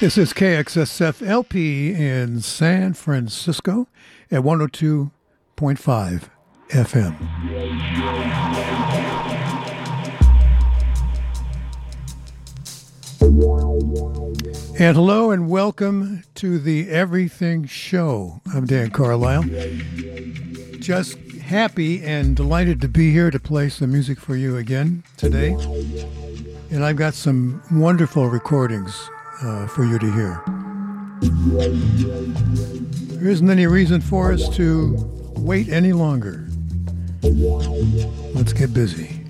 This is KXSF LP in San Francisco at 102.5 FM. And hello and welcome to the Everything Show. I'm Dan Carlisle. Just happy and delighted to be here to play some music for you again today. And I've got some wonderful recordings uh, for you to hear. There isn't any reason for us to wait any longer. Let's get busy.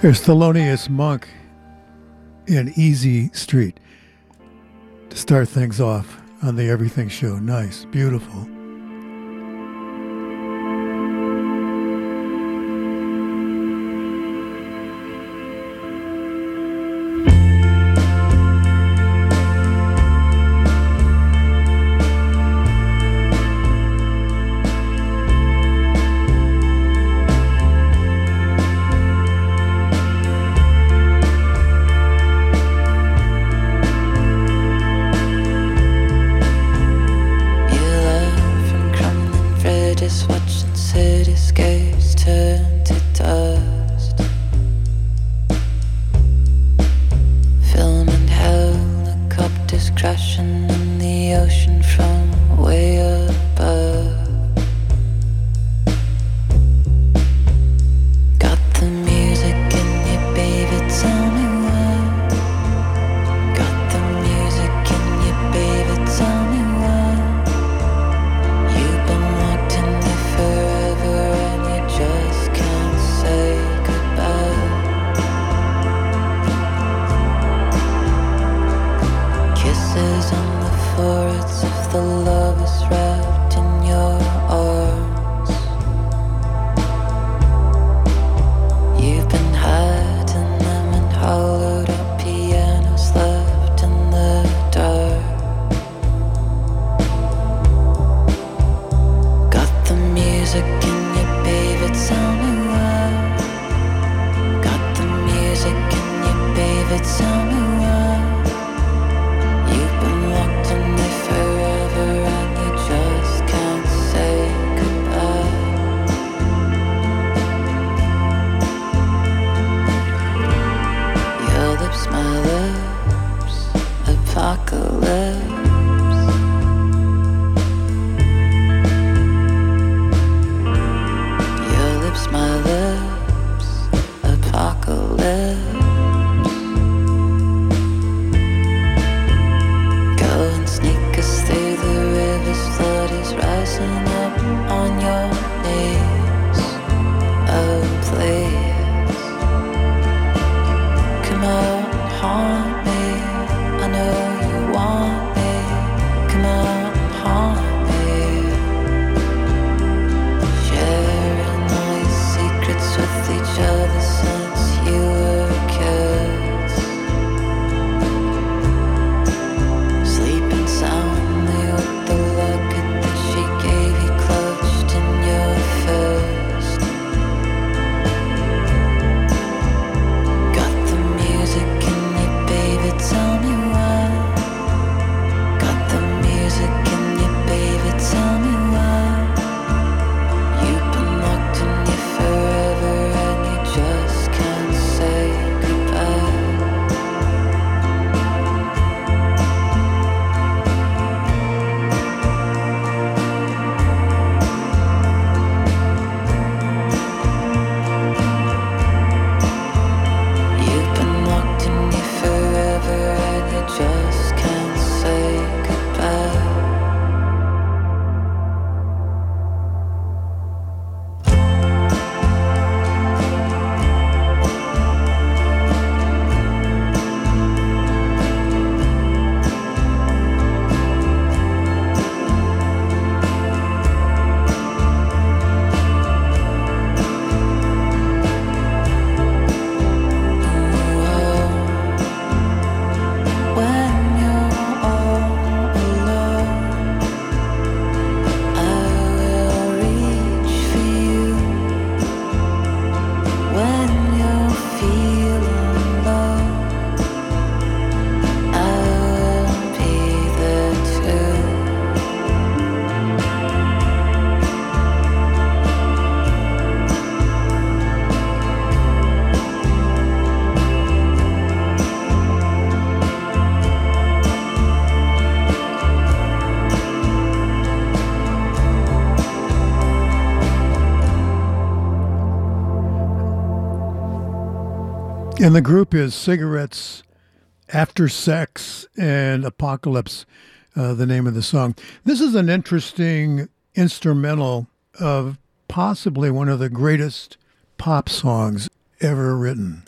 There's Thelonious Monk in Easy Street to start things off on the Everything Show. Nice, beautiful. And the group is Cigarettes After Sex and Apocalypse, uh, the name of the song. This is an interesting instrumental of possibly one of the greatest pop songs ever written.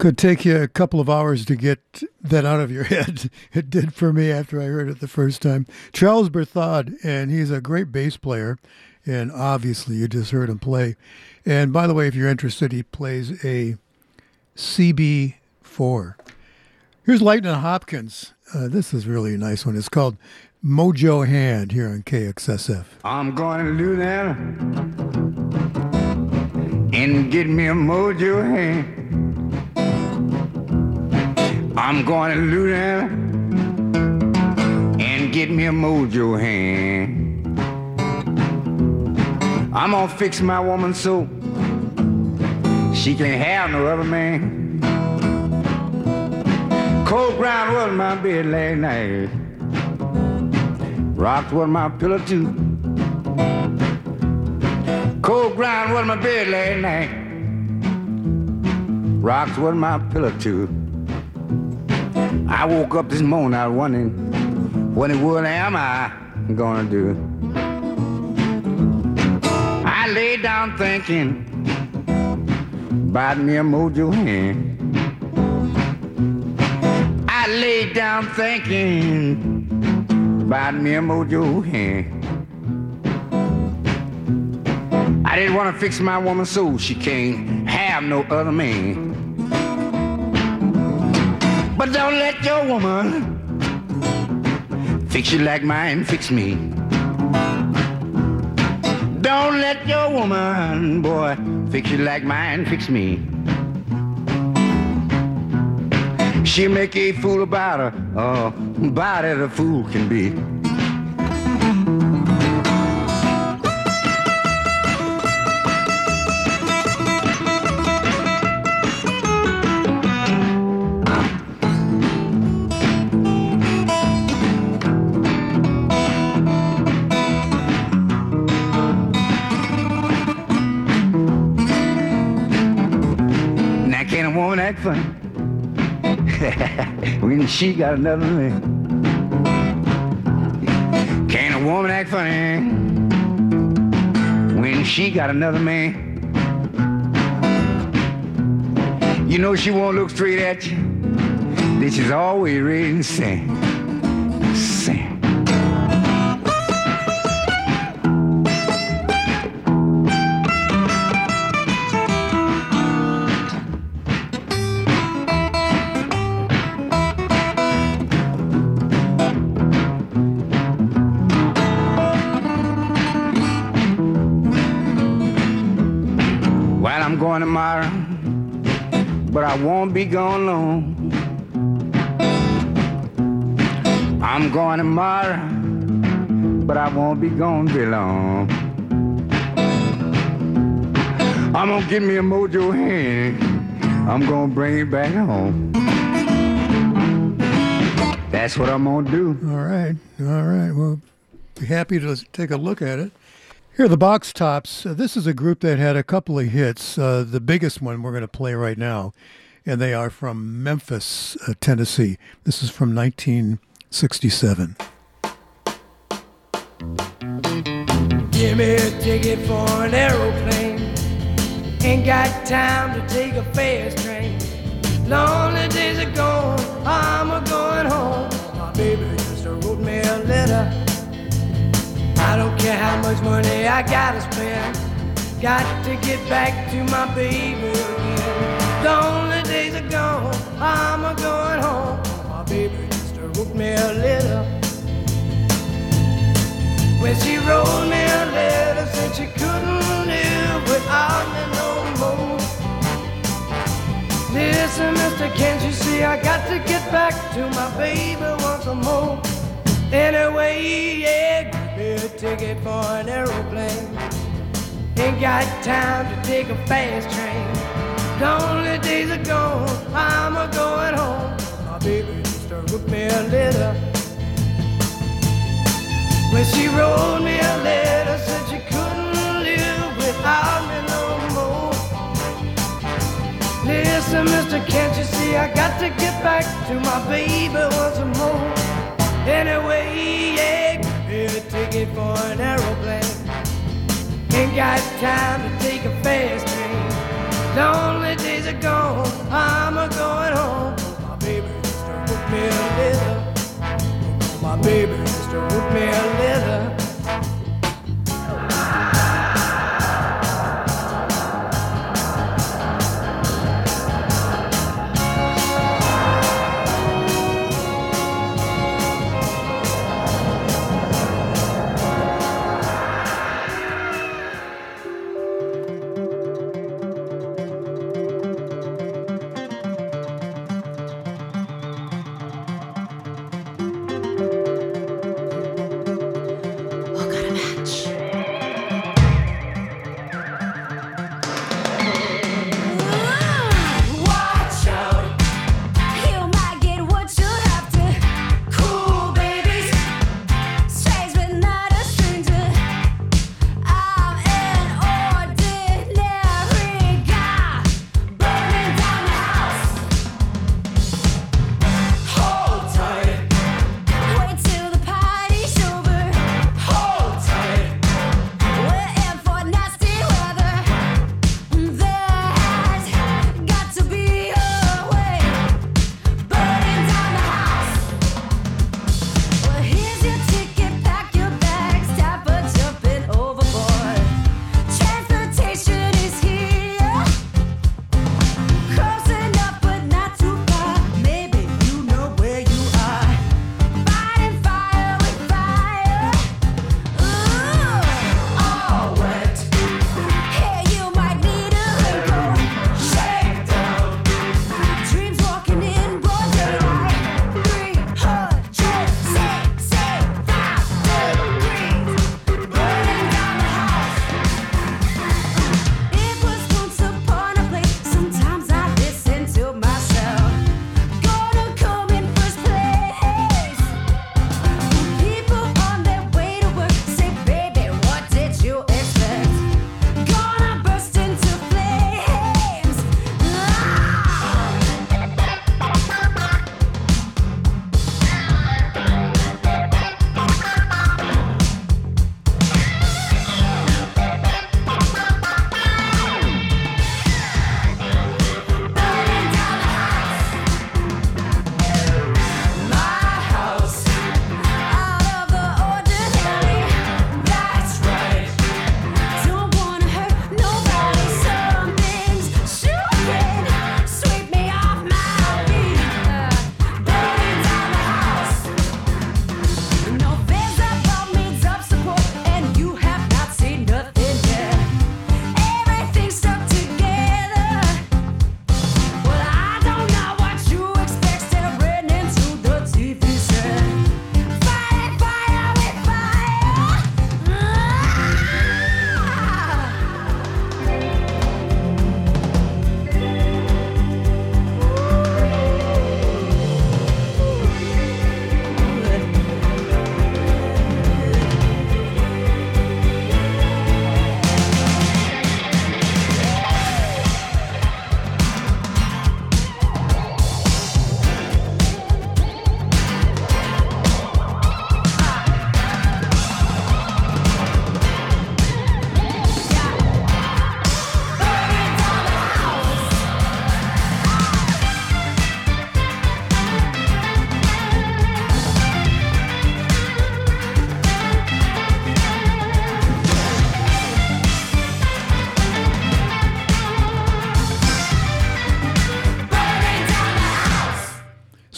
Could take you a couple of hours to get that out of your head. It did for me after I heard it the first time. Charles Berthoud, and he's a great bass player, and obviously you just heard him play. And by the way, if you're interested, he plays a CB4. Here's Lightnin' Hopkins. Uh, this is really a nice one. It's called Mojo Hand here on KXSF. I'm going to do that and get me a mojo hand. I'm going to Louisiana and get me a mojo hand. I'm gonna fix my woman so she can't have no other man. Cold ground was my bed last night. Rocks was my pillow too. Cold ground was my bed last night. Rocks was my pillow too. I woke up this morning, I was wondering, what in the world am I gonna do? I lay down thinking about me a mojo hand. I lay down thinking about me a mojo hand. I didn't want to fix my woman so she can't have no other man. But don't let your woman fix you like mine fix me. Don't let your woman, boy, fix you like mine fix me. She'll make a fool about her, oh, about it a fool can be. she got another man. Can a woman act funny when she got another man? You know she won't look straight at you. This she's always ready to sing. Won't be gone long. I'm going tomorrow, but I won't be gone very long. I'm gonna get me a mojo hand. I'm gonna bring it back home. That's what I'm gonna do. All right. All right. Well, be happy to take a look at it. Here are the Box Tops. Uh, this is a group that had a couple of hits. Uh, the biggest one we're going to play right now, and they are from Memphis, uh, Tennessee. This is from 1967. Give me a ticket for an aeroplane. Ain't got time to take a fast train. Lonely days are gone, I'm a going home. My baby just wrote me a letter. I don't care how much money I gotta spend. Got to get back to my baby. Lonely gone, I'm a going home. My baby just wrote me a letter. When she wrote me a letter, said she couldn't live without me no more. Listen, mister, can't you see I got to get back to my baby once more? Anyway, yeah, give me a ticket for an aeroplane. Ain't got time to take a fast train. Lonely days are gone, I'm a going home. My baby just wrote me a letter. When she wrote me a letter, said she couldn't live without me no more. Listen, mister, can't you see I got to get back to my baby once more? Anyway, yeah, give a ticket for an aeroplane. Ain't got time to take a fast. Lonely days are gone, I'm a going home. My baby just wrote me a letter. My baby just wrote me a letter.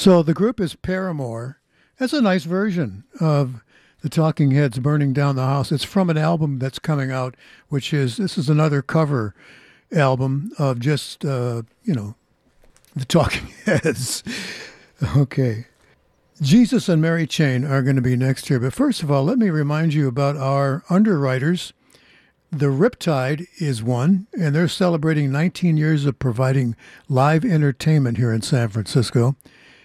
So the group is Paramore. That's a nice version of the Talking Heads Burning Down the House. It's from an album that's coming out, which is this is another cover album of just uh, you know the Talking Heads. okay. Jesus and Mary Chain are going to be next here. But first of all, let me remind you about our underwriters. The Riptide is one, and they're celebrating 19 years of providing live entertainment here in San Francisco.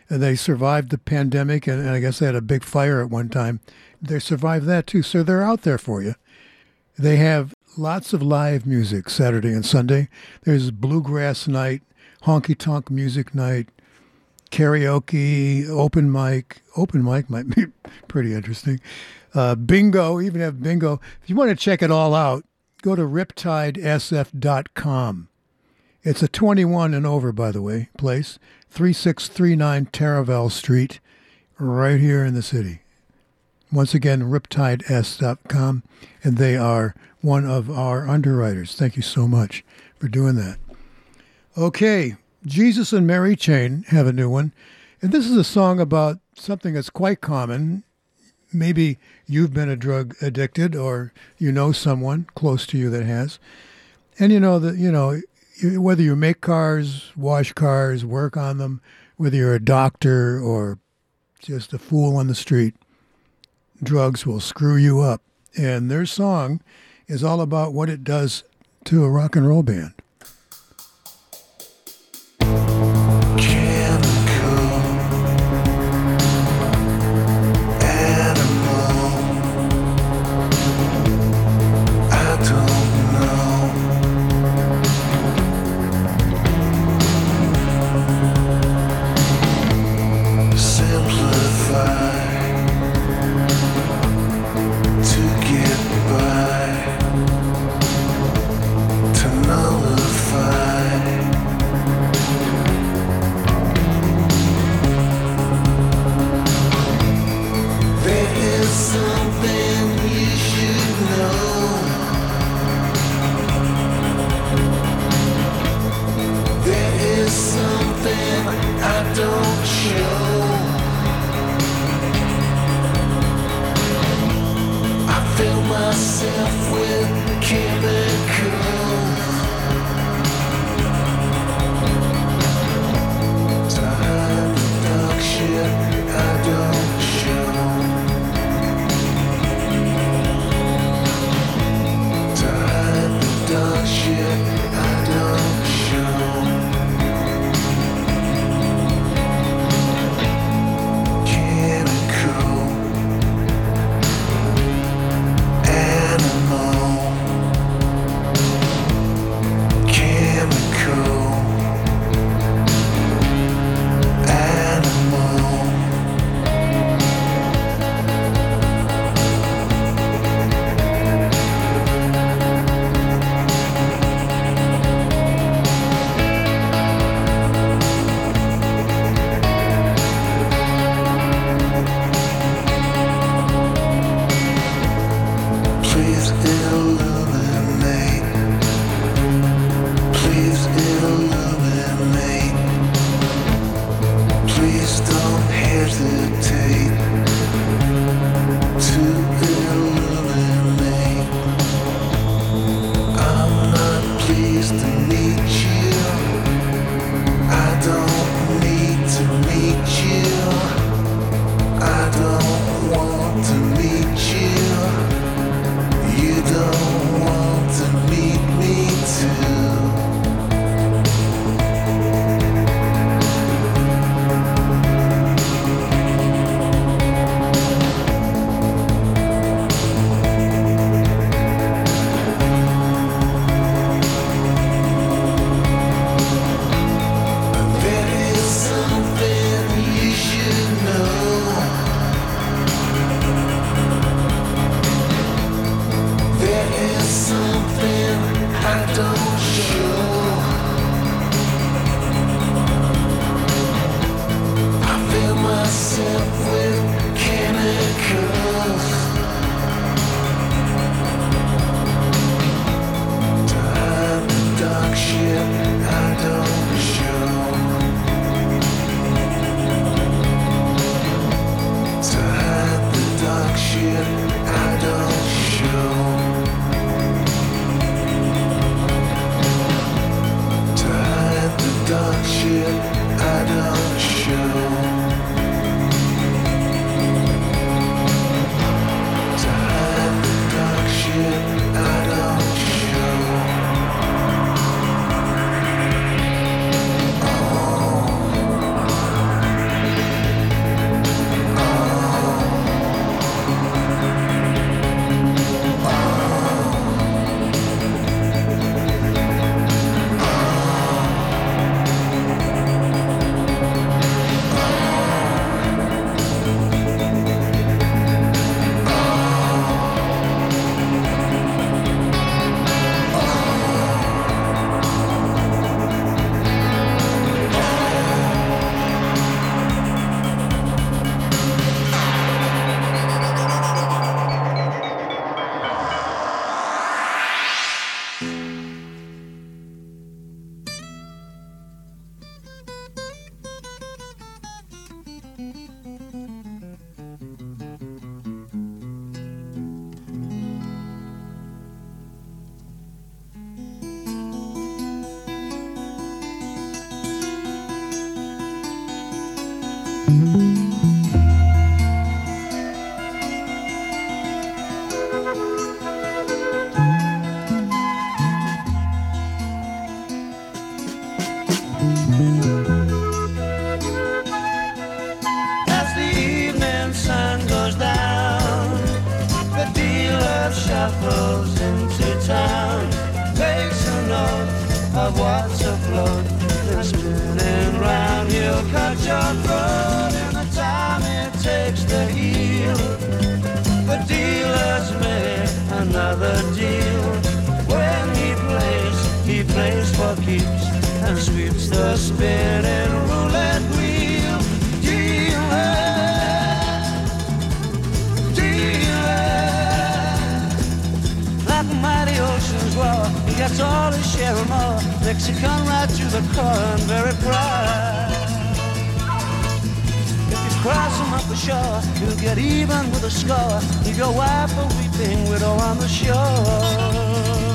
And they survived the pandemic, and I guess they had a big fire at one time. They survived that too, so they're out there for you. They have lots of live music Saturday and Sunday. There's bluegrass night, honky tonk music night, karaoke, open mic. Open mic might be pretty interesting. Uh, bingo, even have bingo. If you want to check it all out, go to riptidesf.com. It's a 21 and over, by the way, place, 3639 Taraval Street, right here in the city. Once again, riptidesf.com, and they are one of our underwriters. Thank you so much for doing that. Okay, Jesus and Mary Chain have a new one. And this is a song about something that's quite common. Maybe you've been a drug addicted or you know someone close to you that has. And you know that, you know, whether you make cars, wash cars, work on them, whether you're a doctor or just a fool on the street, drugs will screw you up. And their song is all about what it does to a rock and roll band. Town, makes a note of what's afloat, then spinning round, he'll cut your throat in the time it takes to heal. The dealer's made another deal. When he plays, he plays for keeps and sweeps the spinning roulette roar, he gets all his share and more. You come right to the core and very proud. If you cross him up the shore, you'll get even with a score. Leave your wife a weeping widow on the shore.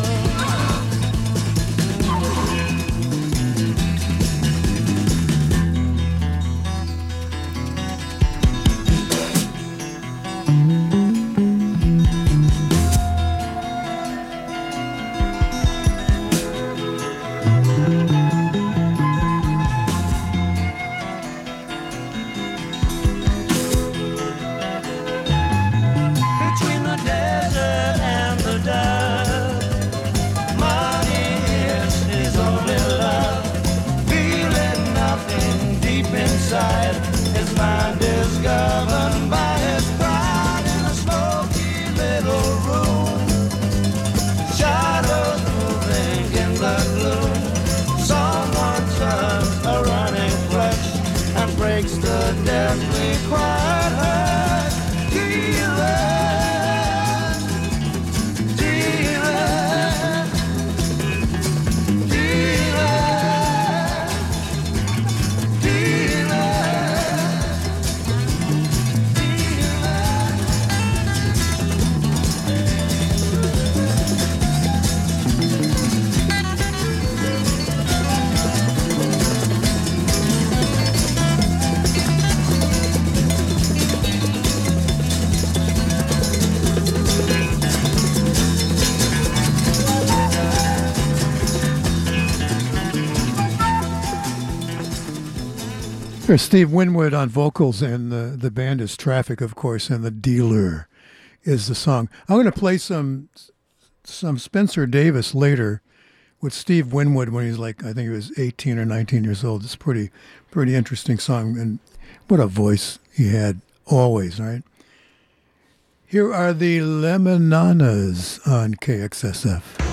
There's Steve Winwood on vocals, and the, the band is Traffic, of course, and The Dealer is the song. I'm going to play some some Spencer Davis later with Steve Winwood when he's like, I think he was 18 or 19 years old. It's pretty, pretty interesting song, and what a voice he had always, right? Here are the Limiñanas on KXSF.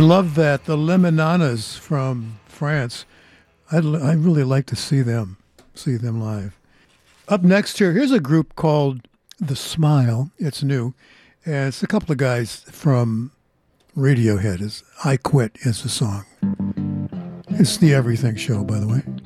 Love that. The Limiñanas from France. I'd, i really like to see them, see them live. Up next here, here's a group called The Smile. It's new. And it's a couple of guys from Radiohead. Is I Quit is the song. It's the Everything Show, by the way.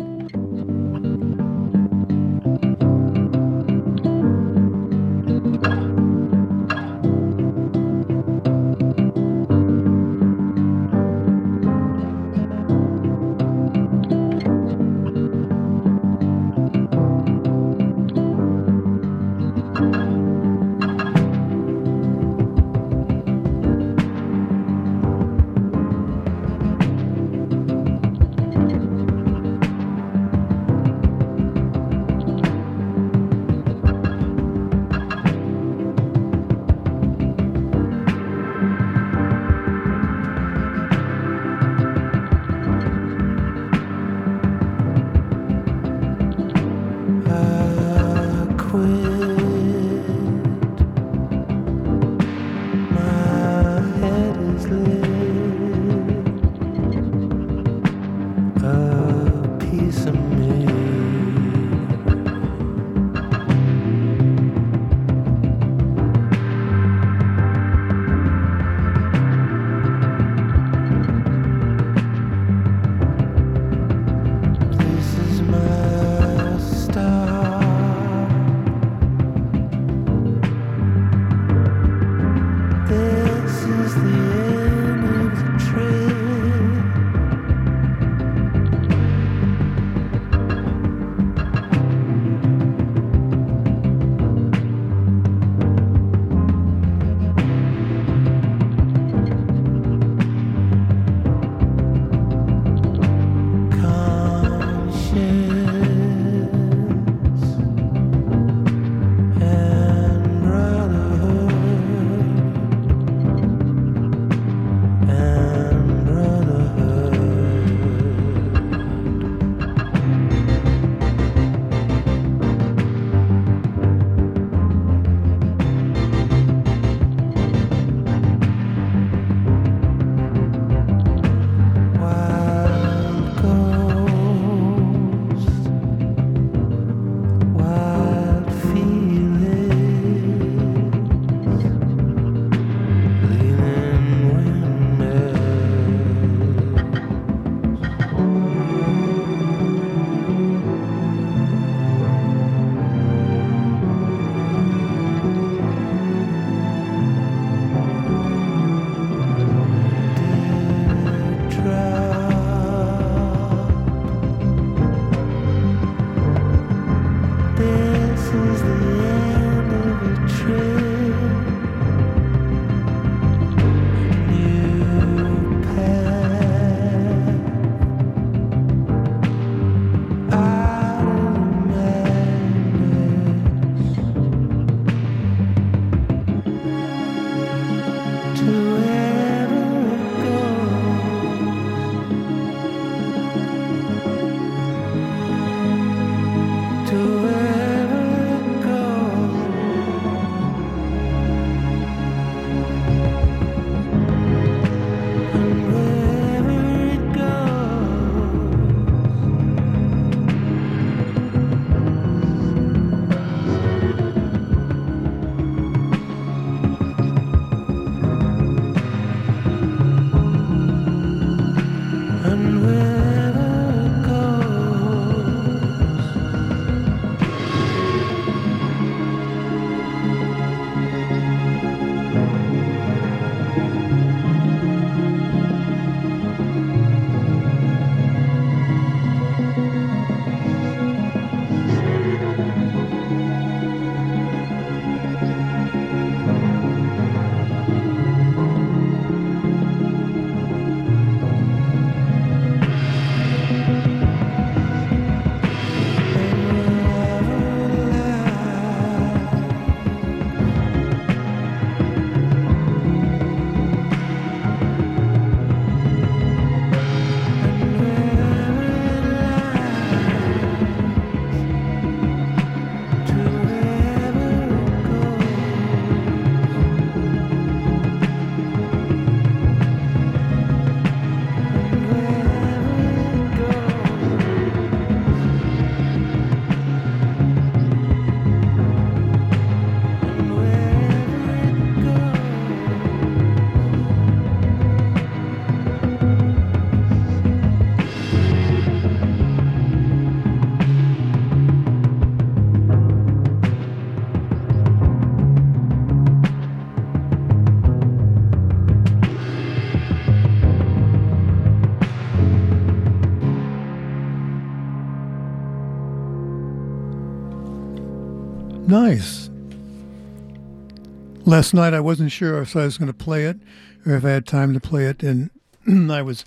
Last night I wasn't sure if I was going to play it or if I had time to play it, and I was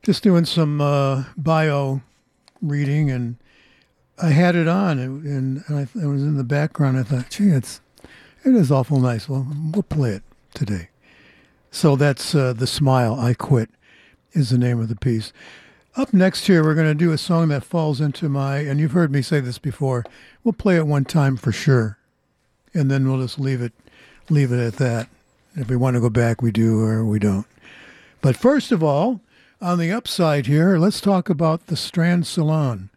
just doing some uh, bio reading, and I had it on, and, and I, it was in the background. I thought, gee, it's it is awful nice. Well, we'll play it today. So that's uh, the smile. I quit is the name of the piece. Up next here, we're going to do a song that falls into my, and you've heard me say this before. We'll play it one time for sure, and then we'll just leave it, leave it at that. If we want to go back, we do, or we don't. But first of all, on the upside here, let's talk about the Strand Salon.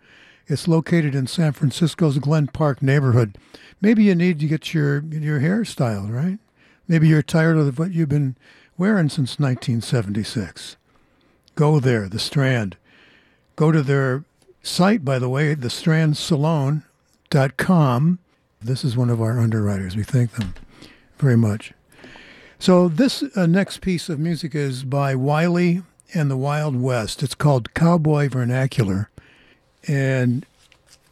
It's located in San Francisco's Glen Park neighborhood. Maybe you need to get your your hair styled, right? Maybe you're tired of what you've been wearing since 1976. Go there, the Strand. Go to their site, by the way, thestrandsalon.com. This is one of our underwriters. We thank them very much. So this uh, next piece of music is by Wylie and the Wild West. It's called Cowboy Vernacular. And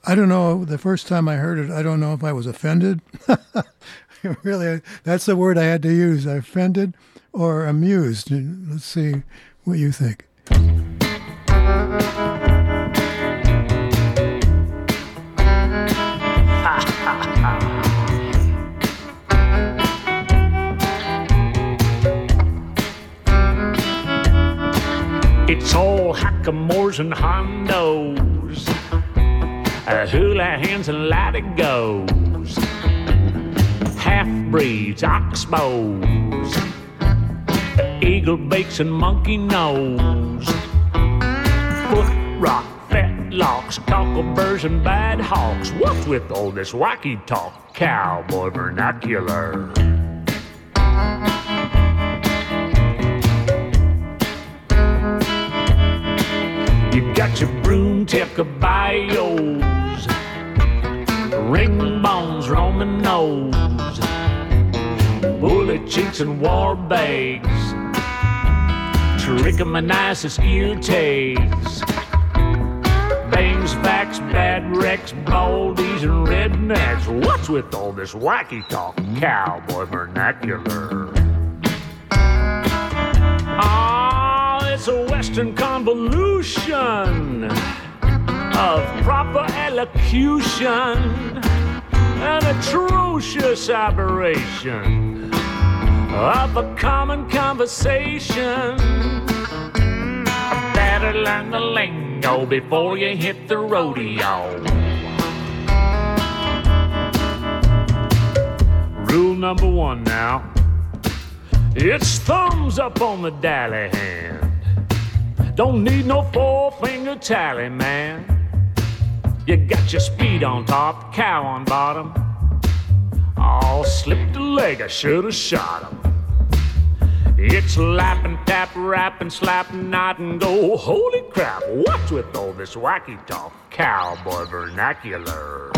I don't know, the first time I heard it, I don't know if I was offended. really, that's the word I had to use offended or amused. Let's see what you think. It's all hackamores and hondos, uh, hula hands and latigos, half breeds, oxbows, eagle bakes and monkey nose, foot rock, fetlocks, cockleburs and bad hawks. What's with all this wacky talk, cowboy vernacular? You got your broomtail caballos, ring bones, Roman nose, bullet cheeks and war bags, trichomoniasis ear tags, bangs, facts, bad wrecks, baldies, and rednecks. What's with all this wacky talk, cowboy vernacular? It's a Western convolution of proper elocution, an atrocious aberration of a common conversation. Better learn the lingo before you hit the rodeo. Rule number one now. It's thumbs up on the dally hand. Don't need no four finger tally, man. You got your speed on top, cow on bottom. Oh, slipped a leg, I should have shot him. It's lap and tap, rap and slap, not and go. Holy crap, what's with all this wacky talk? Cowboy vernacular.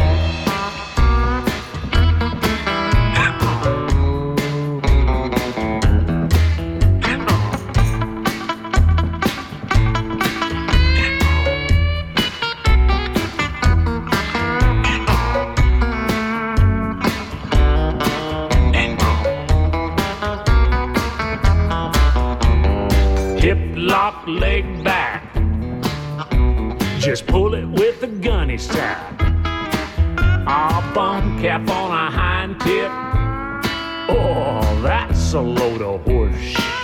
Leg back. Just pull it with the gunny strap. Ah, bum cap on a hind tip. Oh, that's a load of horse.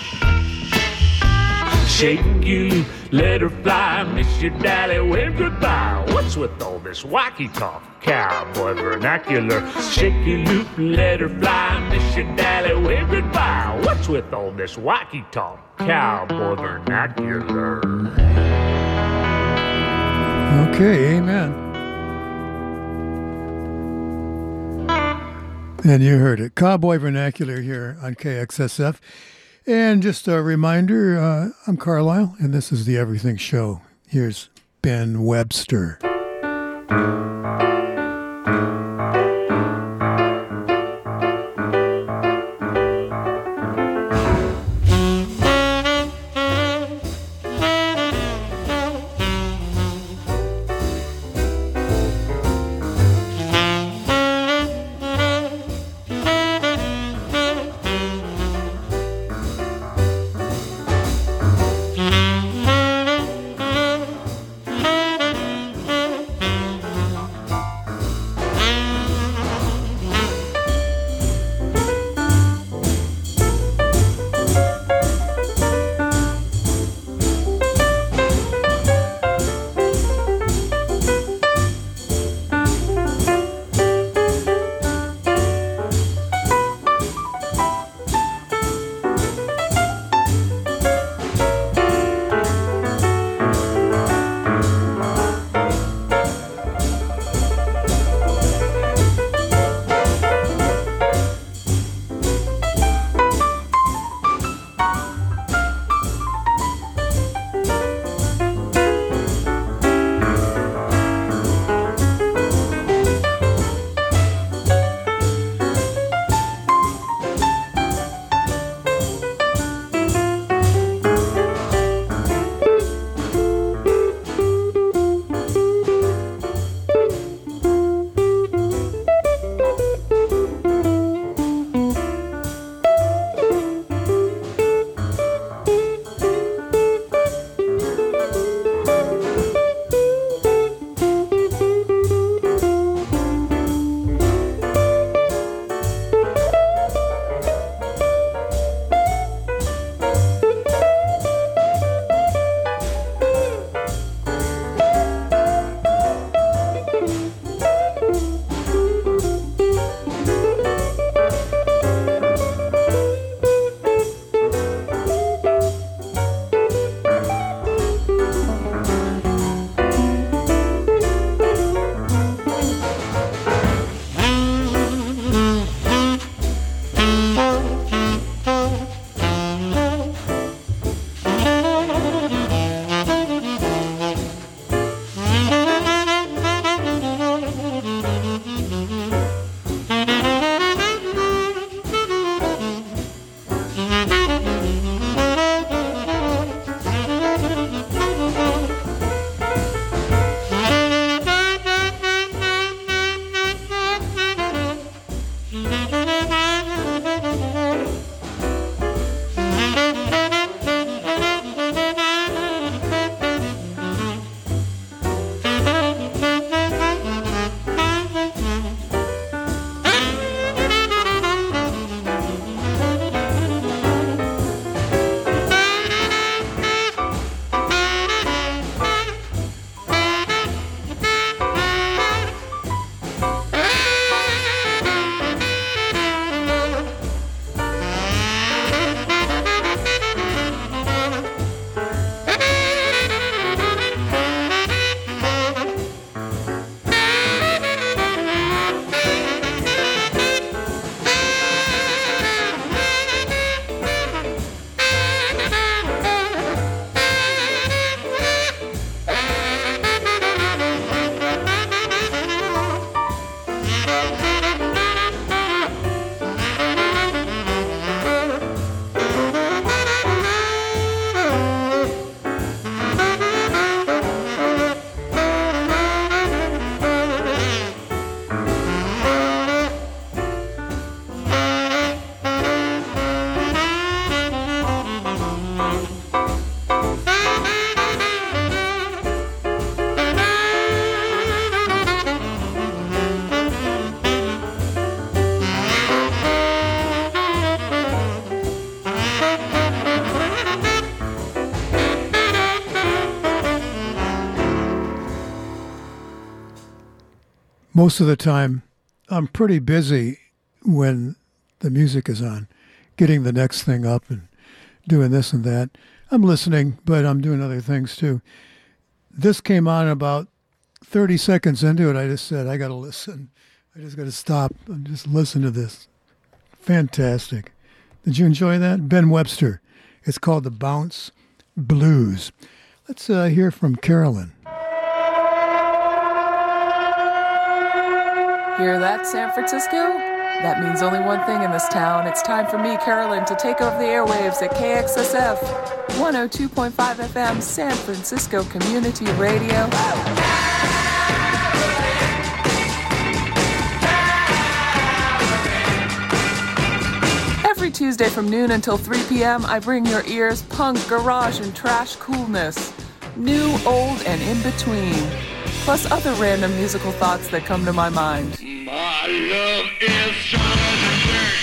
Shake you let her fly, miss your daddy, wave goodbye. What's with all this wacky talk? Cowboy vernacular. Shake you loop, let her fly, miss your daddy, wave goodbye. What's with all this wacky talk? Cowboy vernacular. Okay, amen. And you heard it. Cowboy Vernacular here on KXSF. And just a reminder uh, I'm Carlisle, and this is the Everything Show. Here's Ben Webster. Most of the time, I'm pretty busy when the music is on, getting the next thing up and doing this and that. I'm listening, but I'm doing other things too. This came on about 30 seconds into it. I just said, I got to listen. I just got to stop and just listen to this. Fantastic. Did you enjoy that? Ben Webster. It's called The Bounce Blues. Let's uh, hear from Carolyn. Hear that, San Francisco? That means only one thing in this town. It's time for me, Carolyn, to take over the airwaves at KXSF 102.5 FM San Francisco Community Radio. Every Tuesday from noon until 3 p.m., I bring your ears punk, garage, and trash coolness. New, old, and in between. Plus other random musical thoughts that come to my mind. My love is strong as a dirt,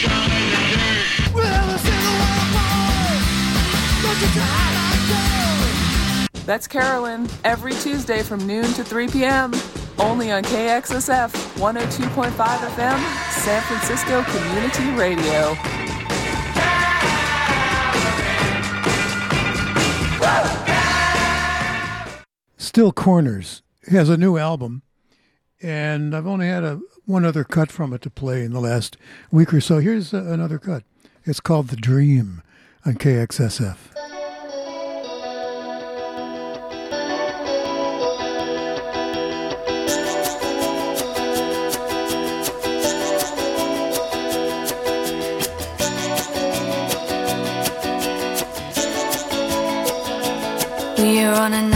strong as a dirt. Well, it's in waterfall. Look at how I go. That's Carolyn, every Tuesday from noon to 3 p.m. Only on KXSF 102.5 FM, San Francisco Community Radio. Still Corners has a new album, and I've only had a one other cut from it to play in the last week or so. Here's uh, another cut. It's called The Dream on KXSF. We are on a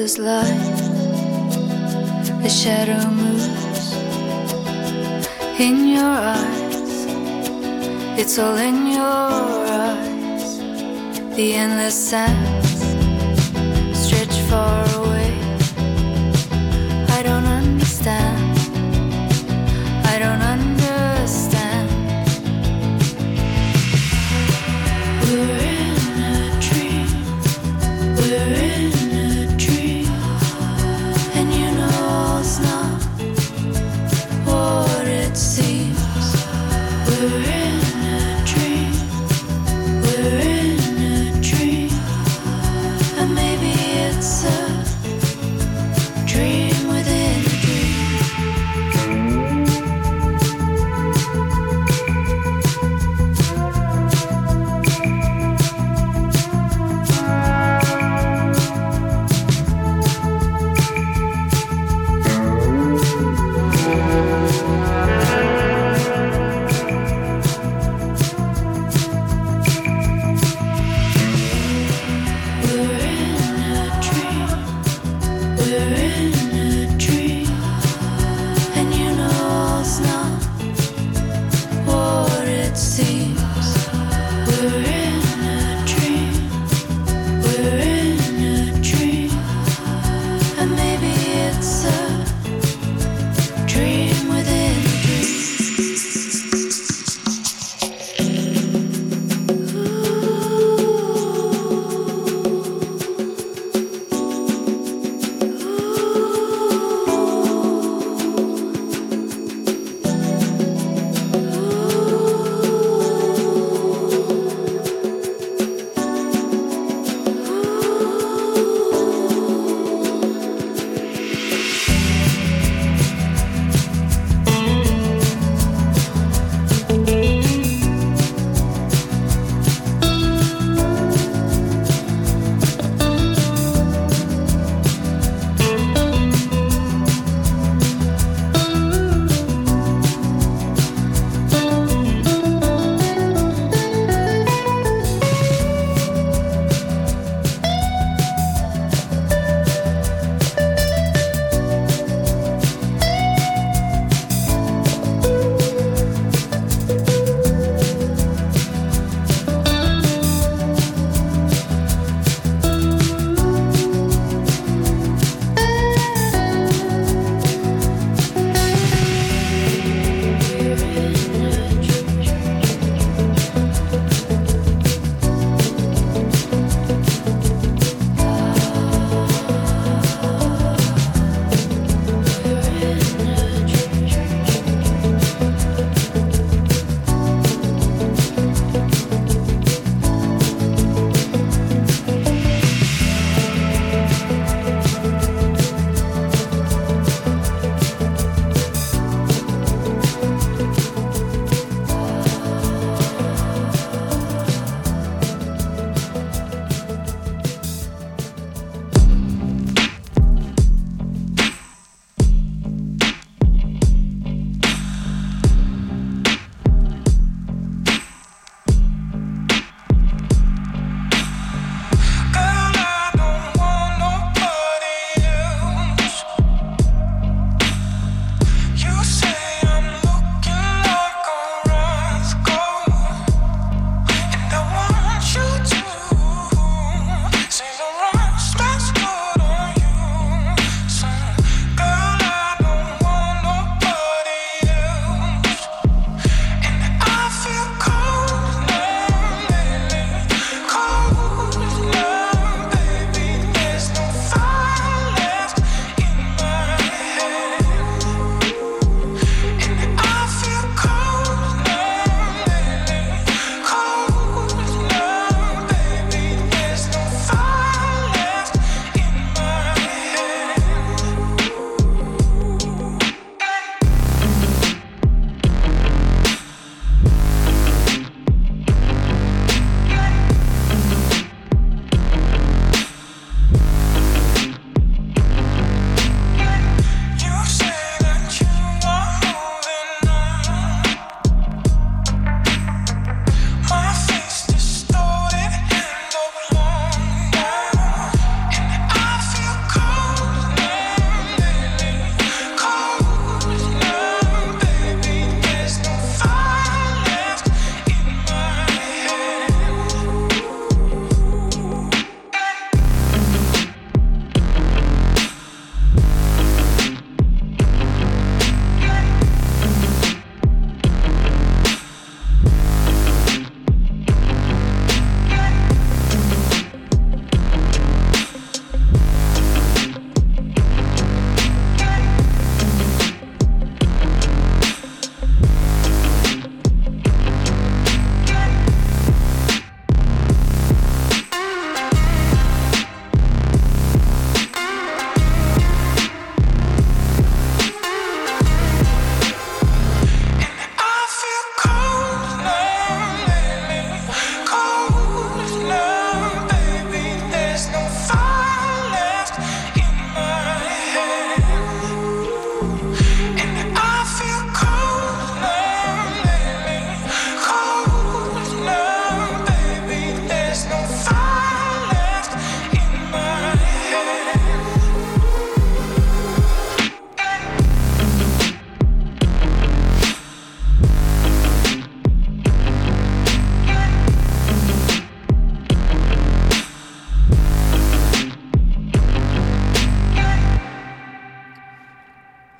as light, the shadow moves in your eyes. It's all in your eyes. The endless sands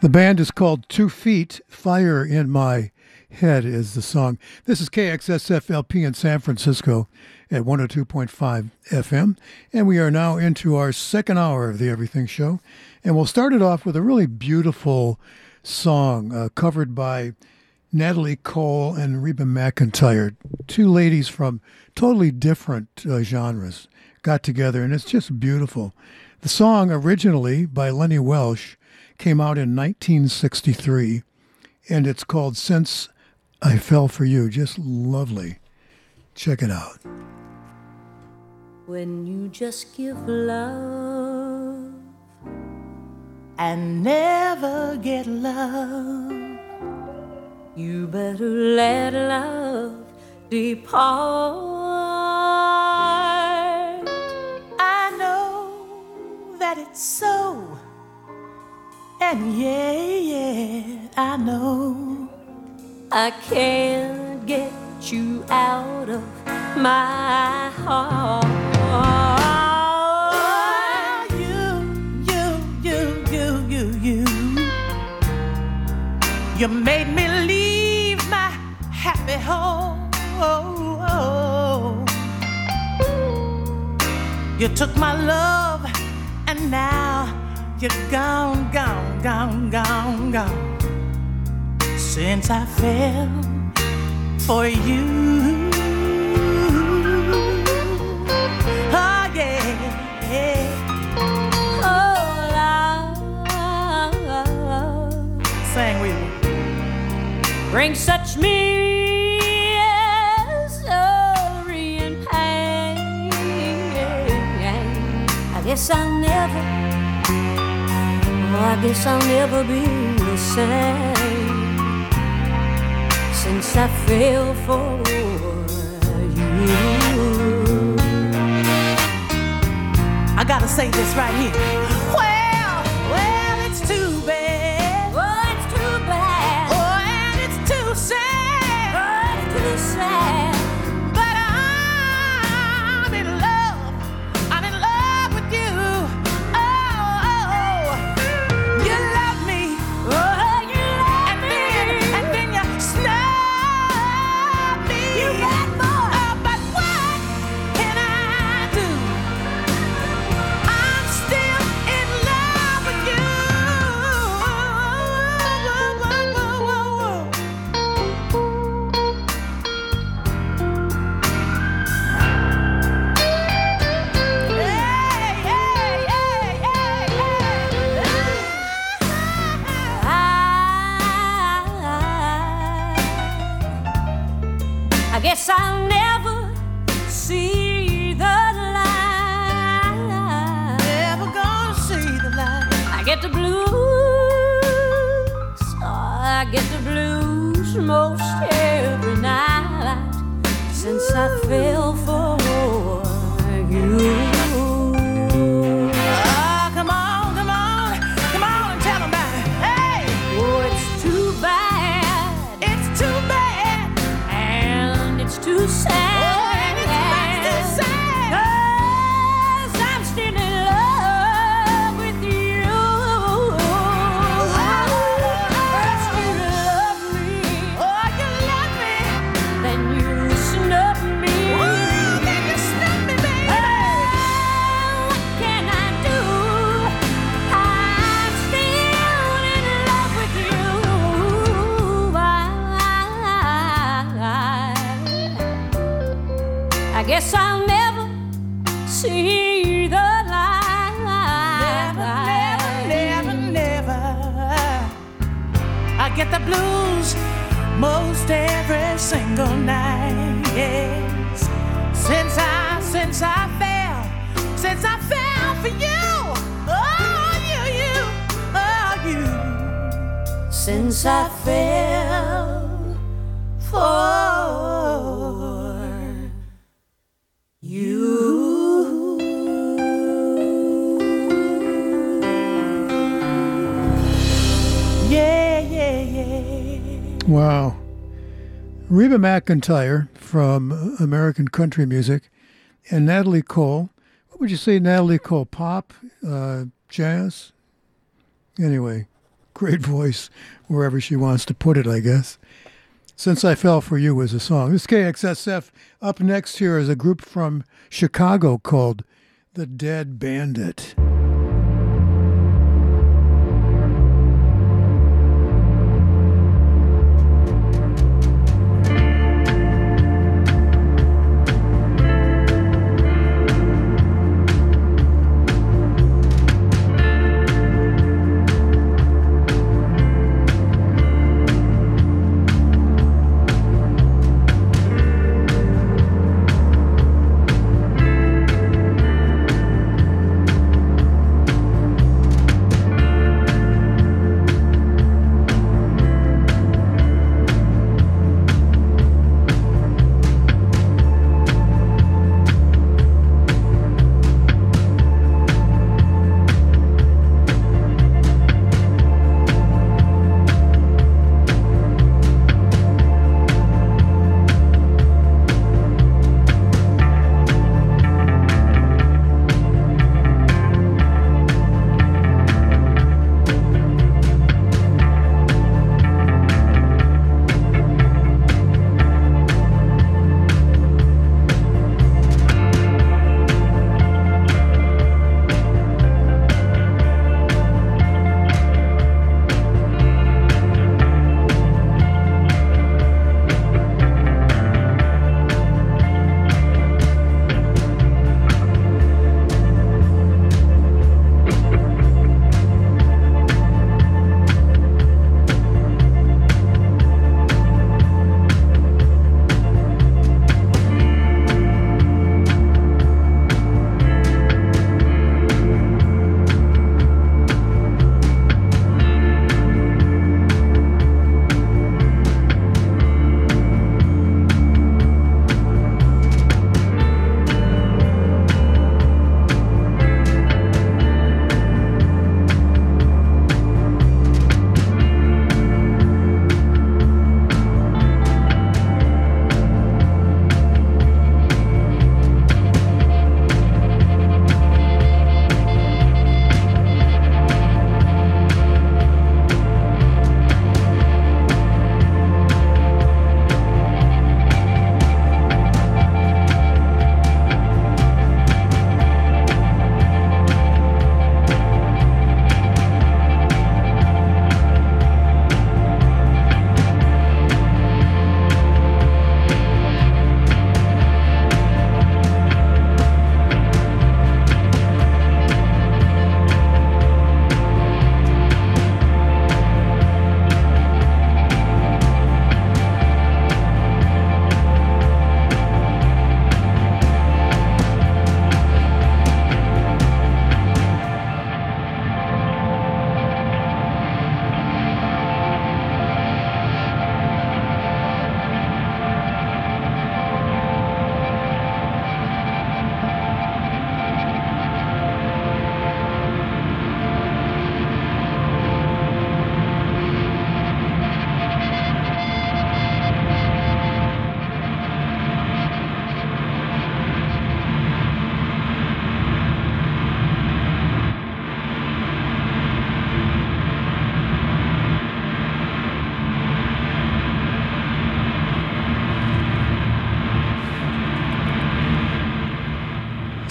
The band is called Two Feet. Fire in My Head is the song. This is KXSFLP in San Francisco at 102.5 FM. And we are now into our second hour of the Everything Show. And we'll start it off with a really beautiful song uh, covered by Natalie Cole and Reba McEntire, two ladies from totally different uh, genres, got together, and it's just beautiful. The song, originally by Lenny Welch, came out in 1963, and it's called Since I Fell for You. Just lovely. Check it out. When you just give love and never get love, you better let love depart. I know that it's so. And yeah, yeah, I know I can't get you out of my heart. Oh, you, you, you, you, you, you. You made me leave my happy home. You took my love and now you're gone, gone, gone, gone, gone. Since I fell for you. Oh, yeah. Oh. Sang with me. Bring such. I guess I'll never. I guess I'll never be the same since I fell for you. I gotta say this right here. Most every night. Since I fell McEntire from American Country Music and Natalie Cole. What would you say, Natalie Cole? Pop, uh, jazz? Anyway, great voice wherever she wants to put it, I guess. Since I Fell for You was a song. This KXSF. Up next here is a group from Chicago called The Dead Bandit.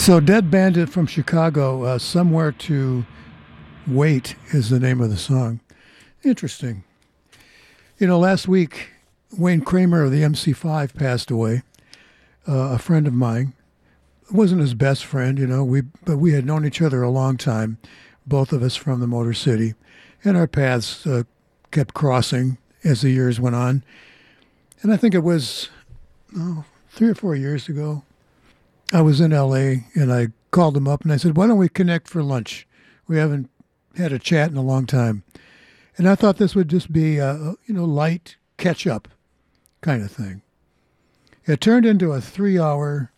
So, Dead Bandit from Chicago, uh, Somewhere to Wait is the name of the song. Interesting. You know, last week, Wayne Kramer of the MC5 passed away, uh, a friend of mine. wasn't his best friend, you know, we but we had known each other a long time, both of us from the Motor City, and our paths uh, kept crossing as the years went on. And I think it was oh, three or four years ago, I was in LA and I called him up and I said, Why don't we connect for lunch? We haven't had a chat in a long time. And I thought this would just be a, you know, light catch up kind of thing. It turned into a three hour,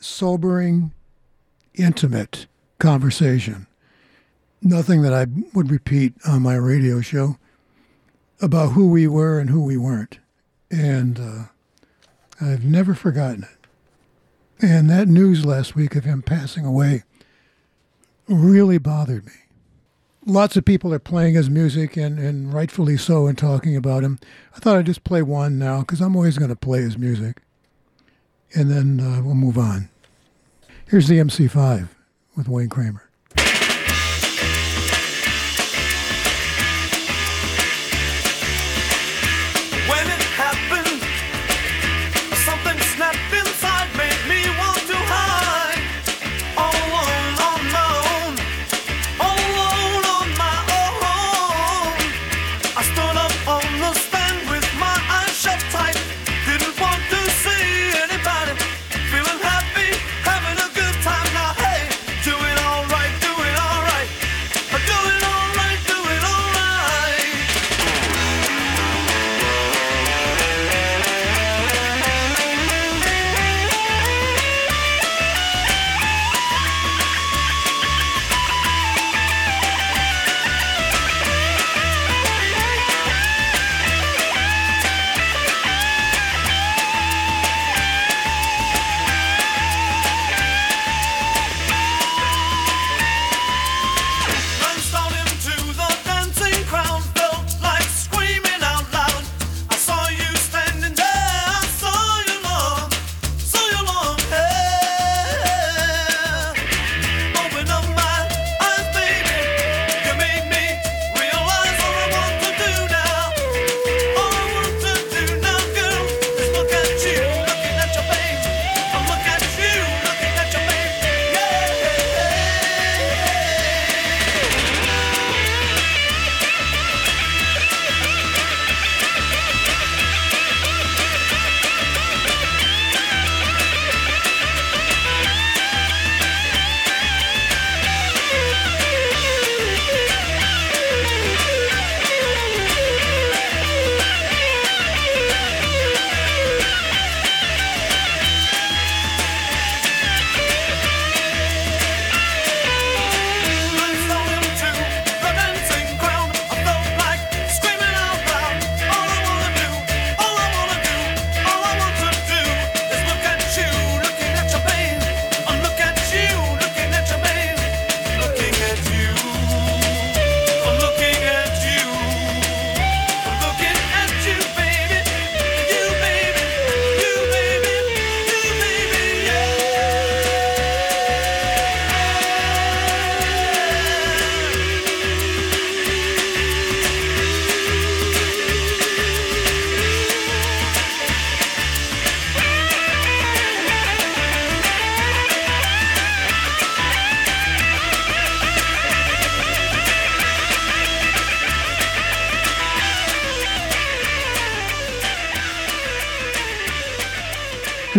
sobering, intimate conversation. Nothing that I would repeat on my radio show about who we were and who we weren't. And uh, I've never forgotten it. And that news last week of him passing away really bothered me. lots of people are playing his music and, and rightfully so and talking about him. I thought I'd just play one now because I'm always going to play his music. And then uh, we'll move on. Here's the MC5 with Wayne Kramer.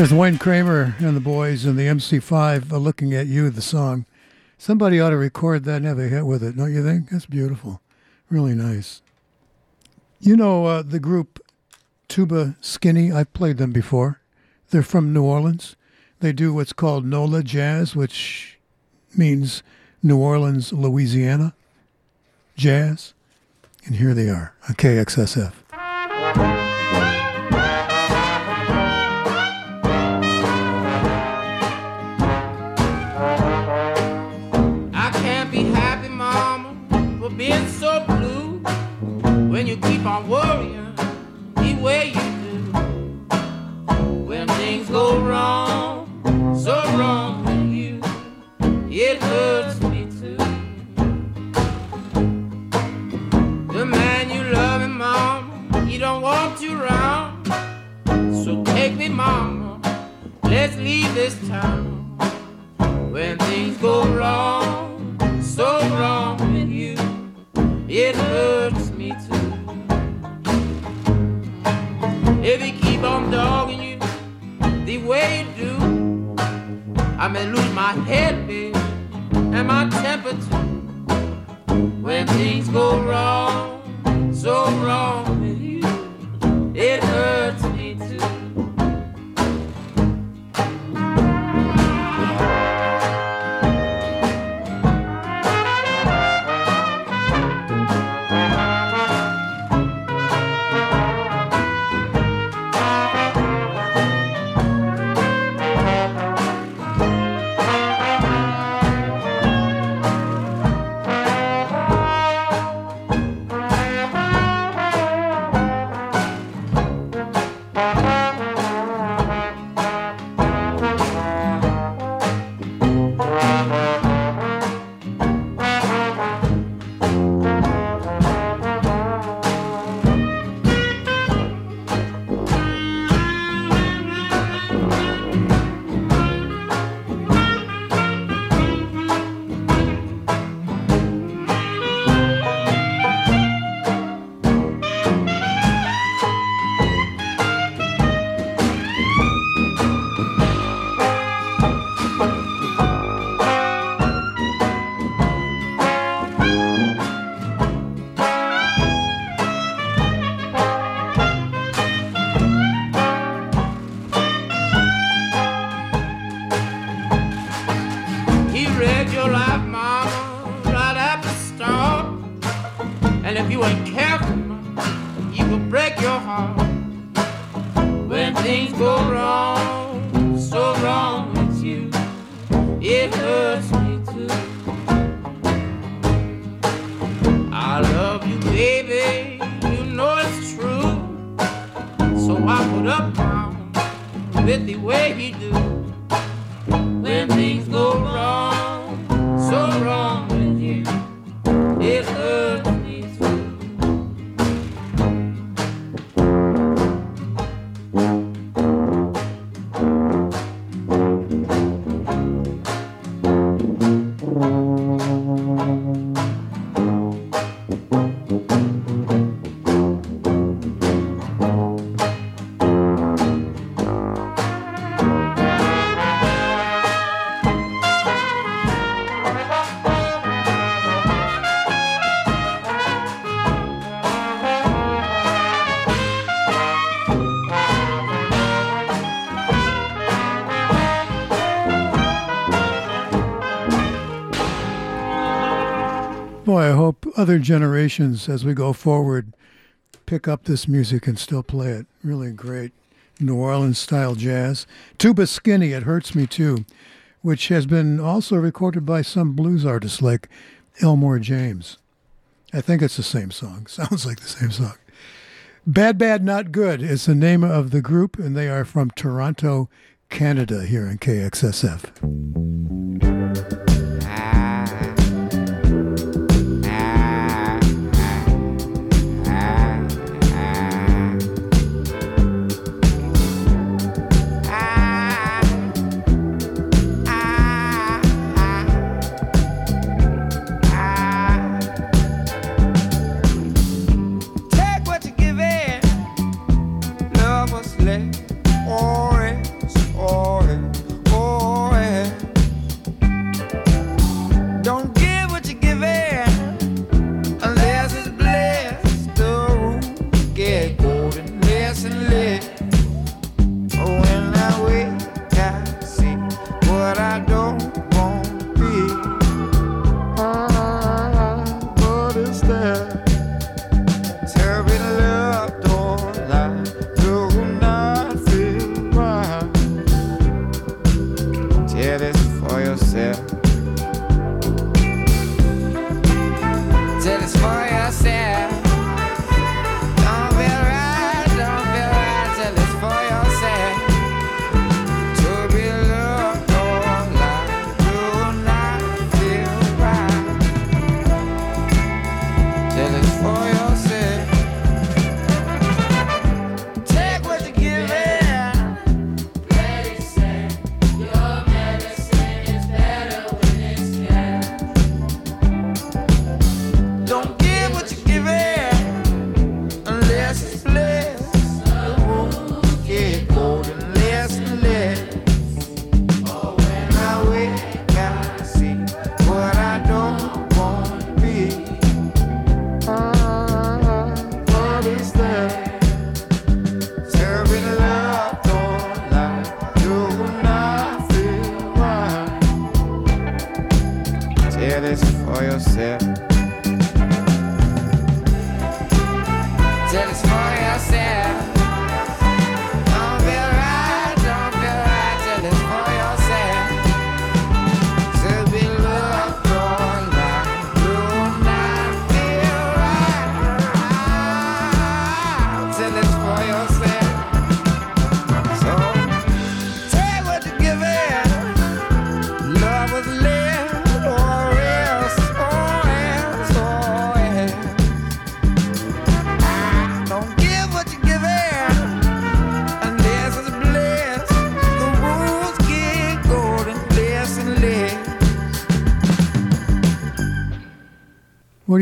Here's Wayne Kramer and the boys and the MC5 uh, looking at you, the song. Somebody ought to record that and have a hit with it, don't you think? That's beautiful. Really nice. You know uh, the group Tuba Skinny? I've played them before. They're from New Orleans. They do what's called NOLA Jazz, which means New Orleans, Louisiana jazz. And here they are KXSF. This town. When things go wrong, so wrong with you, it hurts me too. If you keep on dogging you the way you do, I may lose my head, baby, and my temper too. When things go wrong, so wrong with you, it hurts I hope other generations as we go forward pick up this music and still play it. Really great New Orleans style jazz. Tuba Skinny, It Hurts Me Too, which has been also recorded by some blues artists like Elmore James. I think it's the same song. Sounds like the same song. Bad Bad Not Good is the name of the group, and they are from Toronto, Canada, here in KXSF.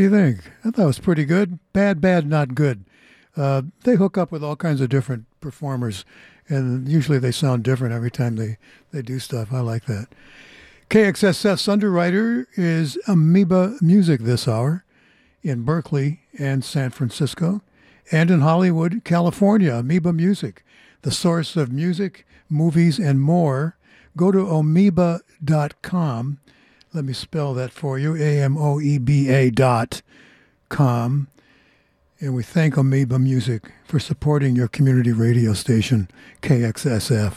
Do you think? I thought it was pretty good. Bad, bad, not good. Uh, they hook up with all kinds of different performers, and usually they sound different every time they, they do stuff. I like that. KXSF's underwriter is Amoeba Music this hour in Berkeley and San Francisco, and in Hollywood, California. Amoeba Music, the source of music, movies, and more. Go to amoeba.com. Let me spell that for you A M O E B A dot com. And we thank Amoeba Music for supporting your community radio station, KXSF.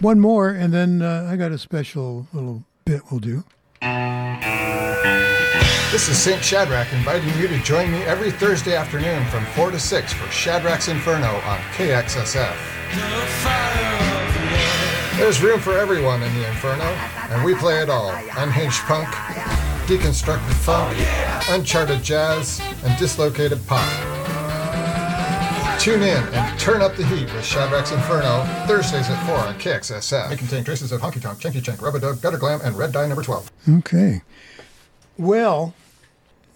One more, and then uh, I got a special little bit we'll do. This is St. Shadrach inviting you to join me every Thursday afternoon from 4 to 6 for Shadrach's Inferno on KXSF. There's room for everyone in the Inferno, and we play it all unhinged punk, deconstructed funk, uncharted jazz, and dislocated pop. Tune in and turn up the heat with Shadrach's Inferno Thursdays at 4 on KXSF. May contain traces of honky tonk, chinky chink, rubber dub, gutter glam, and red dye number 12. Okay. Well,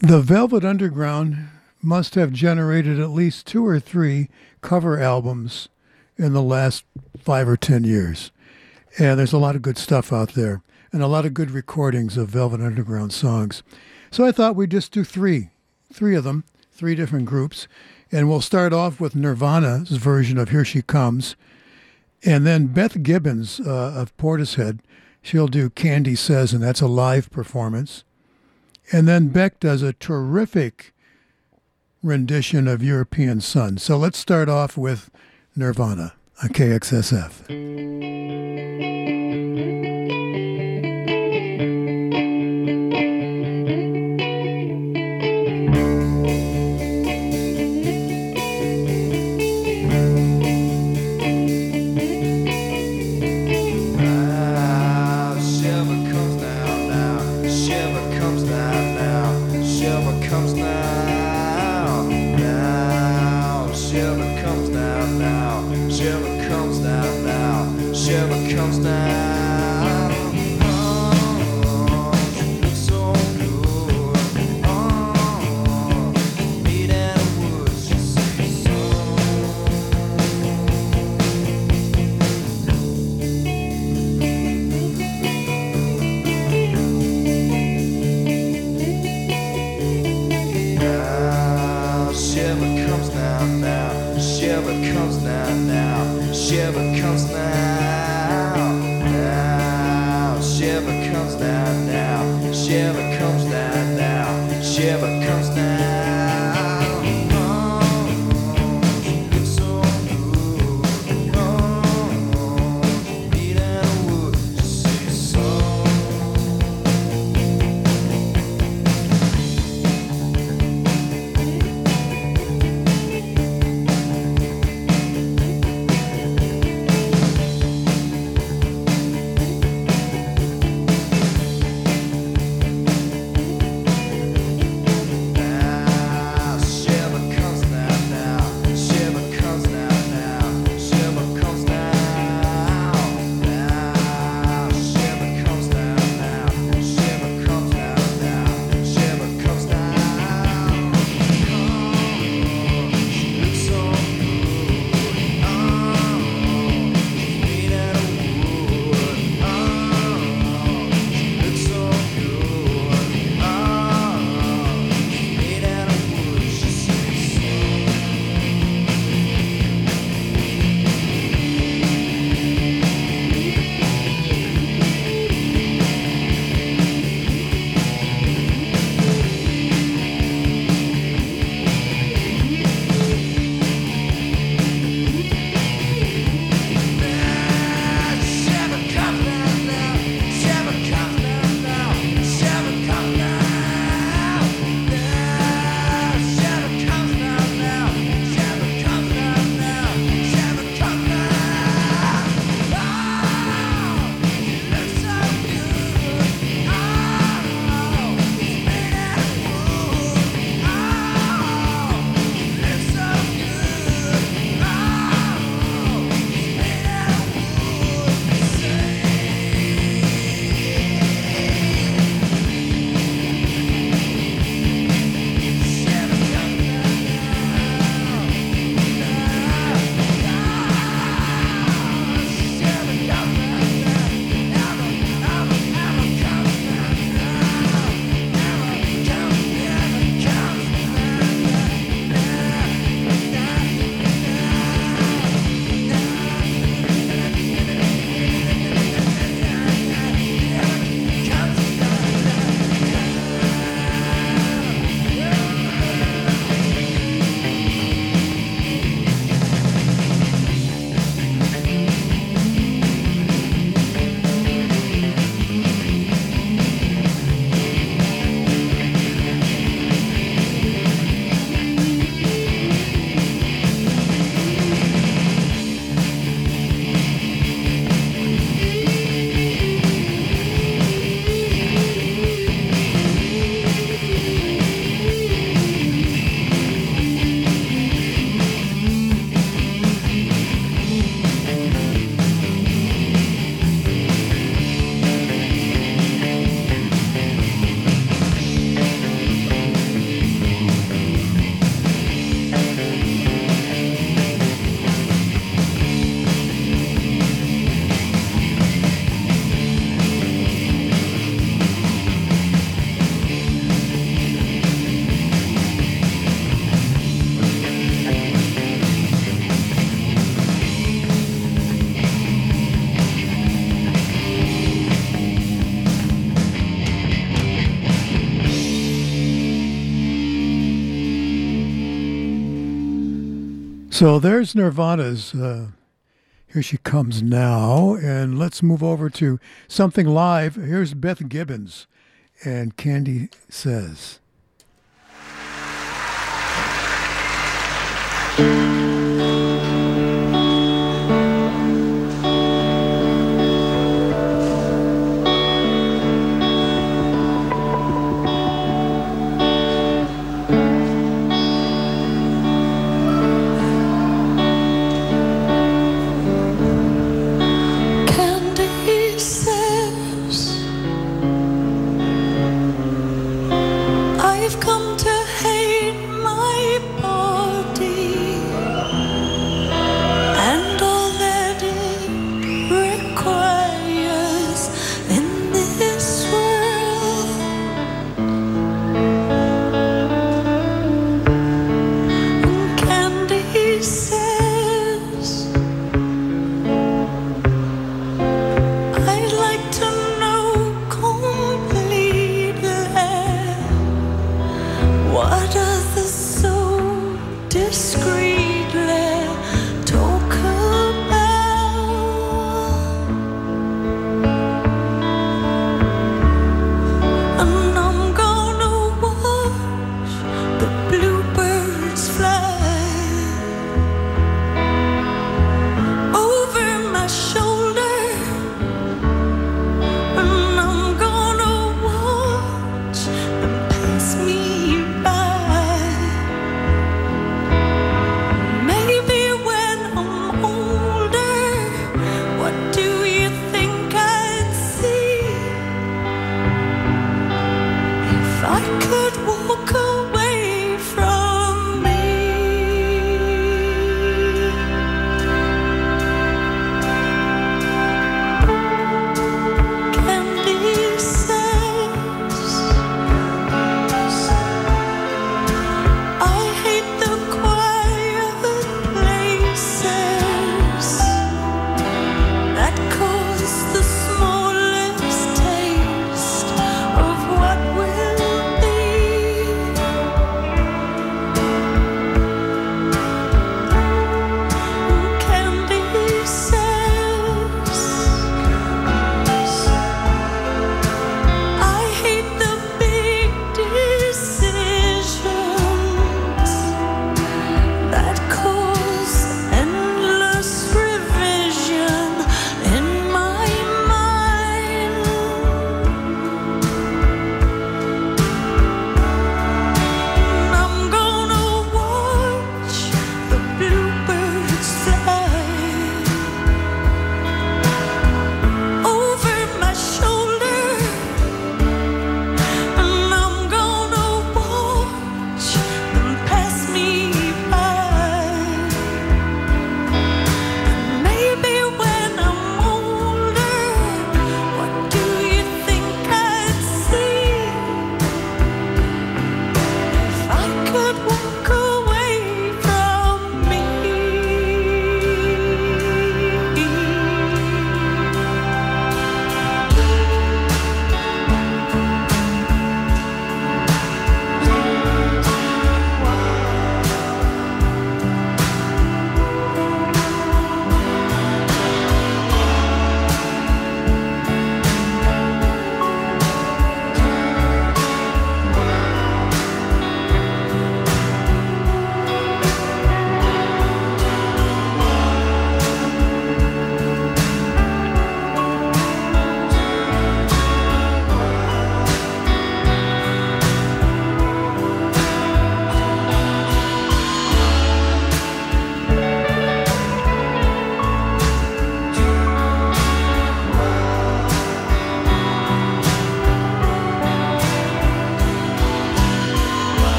the Velvet Underground must have generated at least two or three cover albums in the last five or ten years. And there's a lot of good stuff out there and a lot of good recordings of Velvet Underground songs. So I thought we'd just do three, three of them, three different groups. And we'll start off with Nirvana's version of Here She Comes. And then Beth Gibbons uh, of Portishead, she'll do Candy Says, and that's a live performance. And then Beck does a terrific rendition of European Son. So let's start off with Nirvana KXSF. So there's Nirvana's. Uh, here she comes now. And let's move over to something live. Here's Beth Gibbons and Candy Says.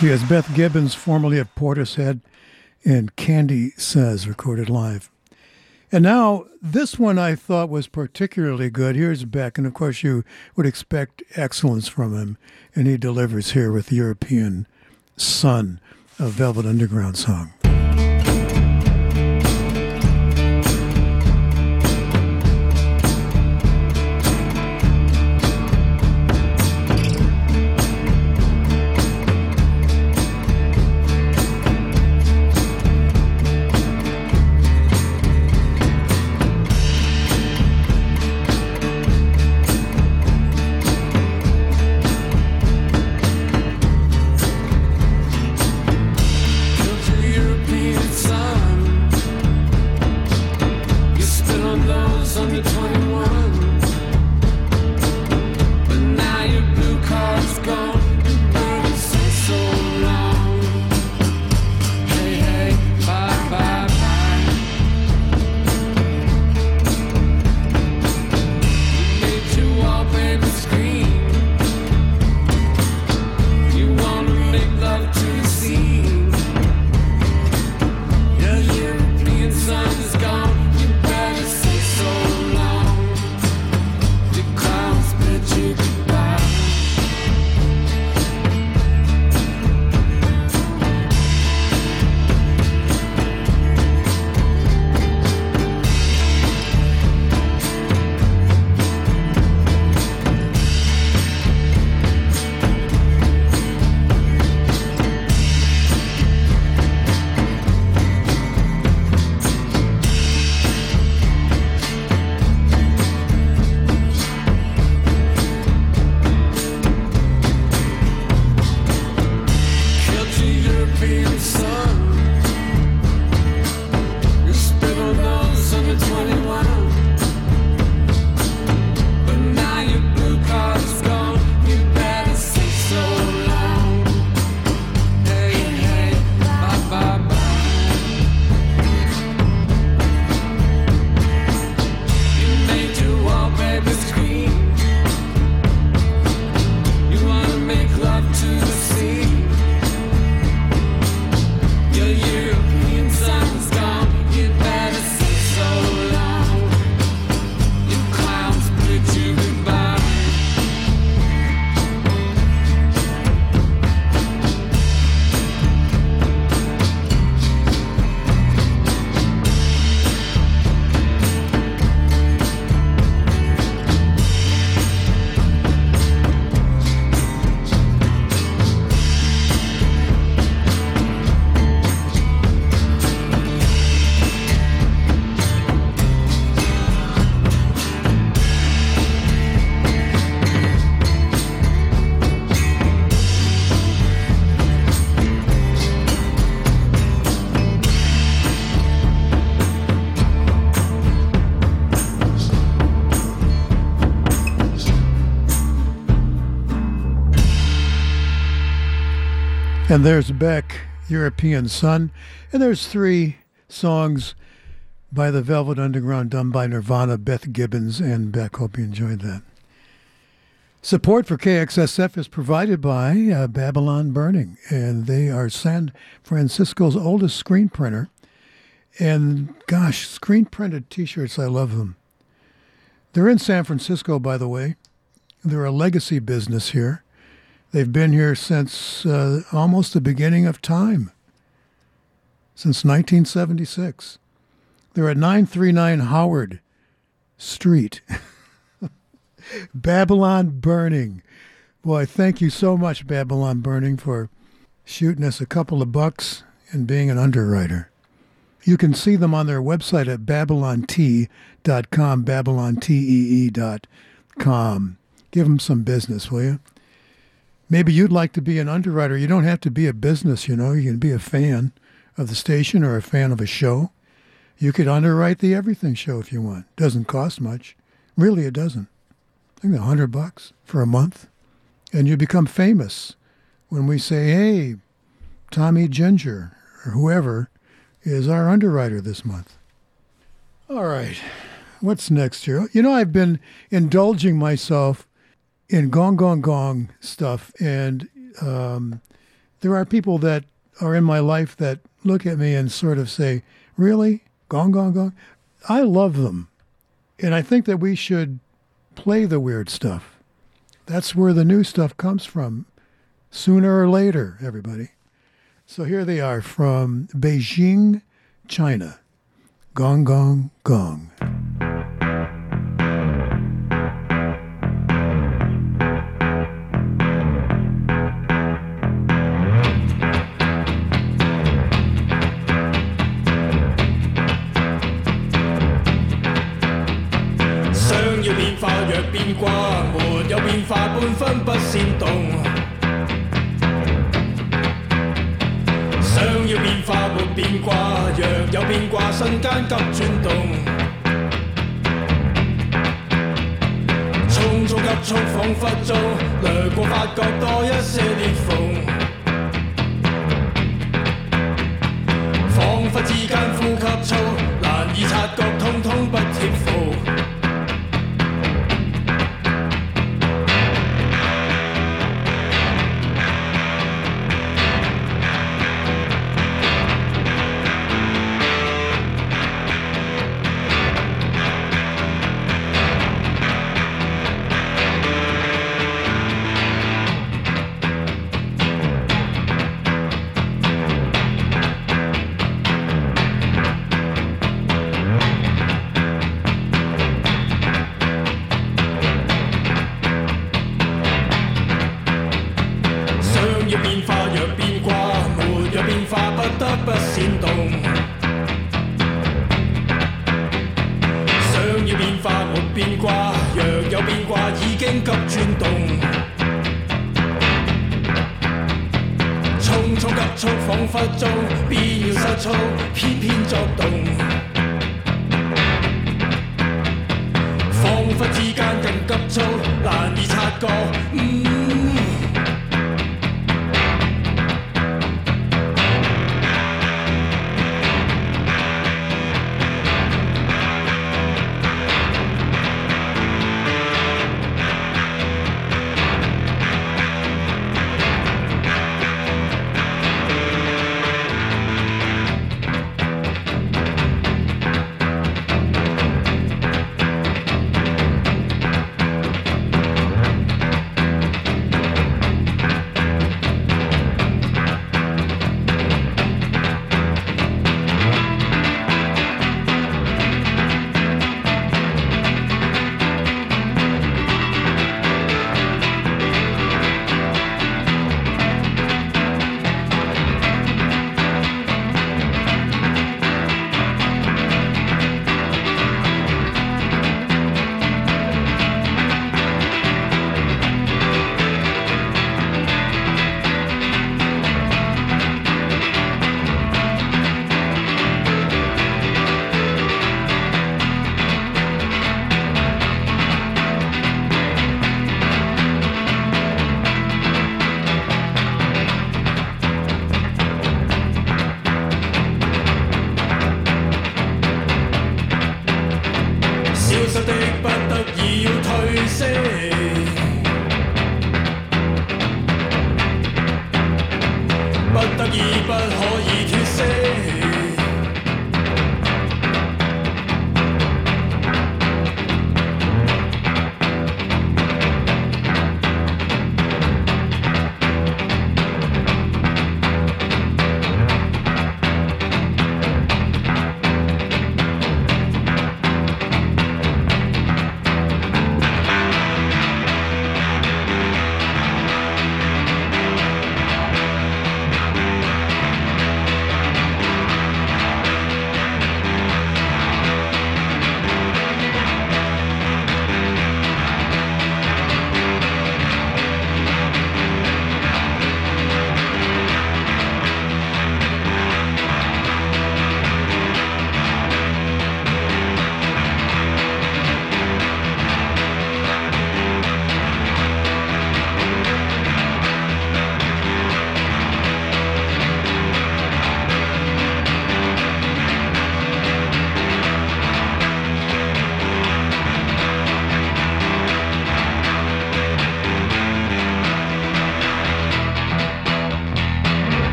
She is Beth Gibbons, formerly of Portishead, and Candy Says, recorded live. And now, this one I thought was particularly good. Here's Beck, and of course, you would expect excellence from him, and he delivers here with European Son, a Velvet Underground song. And there's Beck, European Son. And there's three songs by the Velvet Underground done by Nirvana, Beth Gibbons, and Beck. Hope you enjoyed that. Support for KXSF is provided by uh, Babylon Burning, and they are San Francisco's oldest screen printer. And gosh, screen printed t shirts, I love them. They're in San Francisco, by the way. They're a legacy business here. They've been here since uh, almost the beginning of time, since 1976. They're at 939 Howard Street. Babylon Burning. Boy, thank you so much, Babylon Burning, for shooting us a couple of bucks and being an underwriter. You can see them on their website at babylontee.com, babylontee.com. Give them some business, will you? Maybe you'd like to be an underwriter. You don't have to be a business, you know. You can be a fan of the station or a fan of a show. You could underwrite the Everything Show if you want. Doesn't cost much. Really, it doesn't. I think a hundred bucks for a month, and you become famous when we say, "Hey, Tommy Ginger or whoever is our underwriter this month." All right, what's next here? You know, I've been indulging myself in gong gong gong stuff, and um, there are people that are in my life that look at me and sort of say, "Really, gong gong gong." I love them. And I think that we should play the weird stuff. That's where the new stuff comes from, sooner or later, everybody. So here they are from Beijing, China. Gong, gong, gong.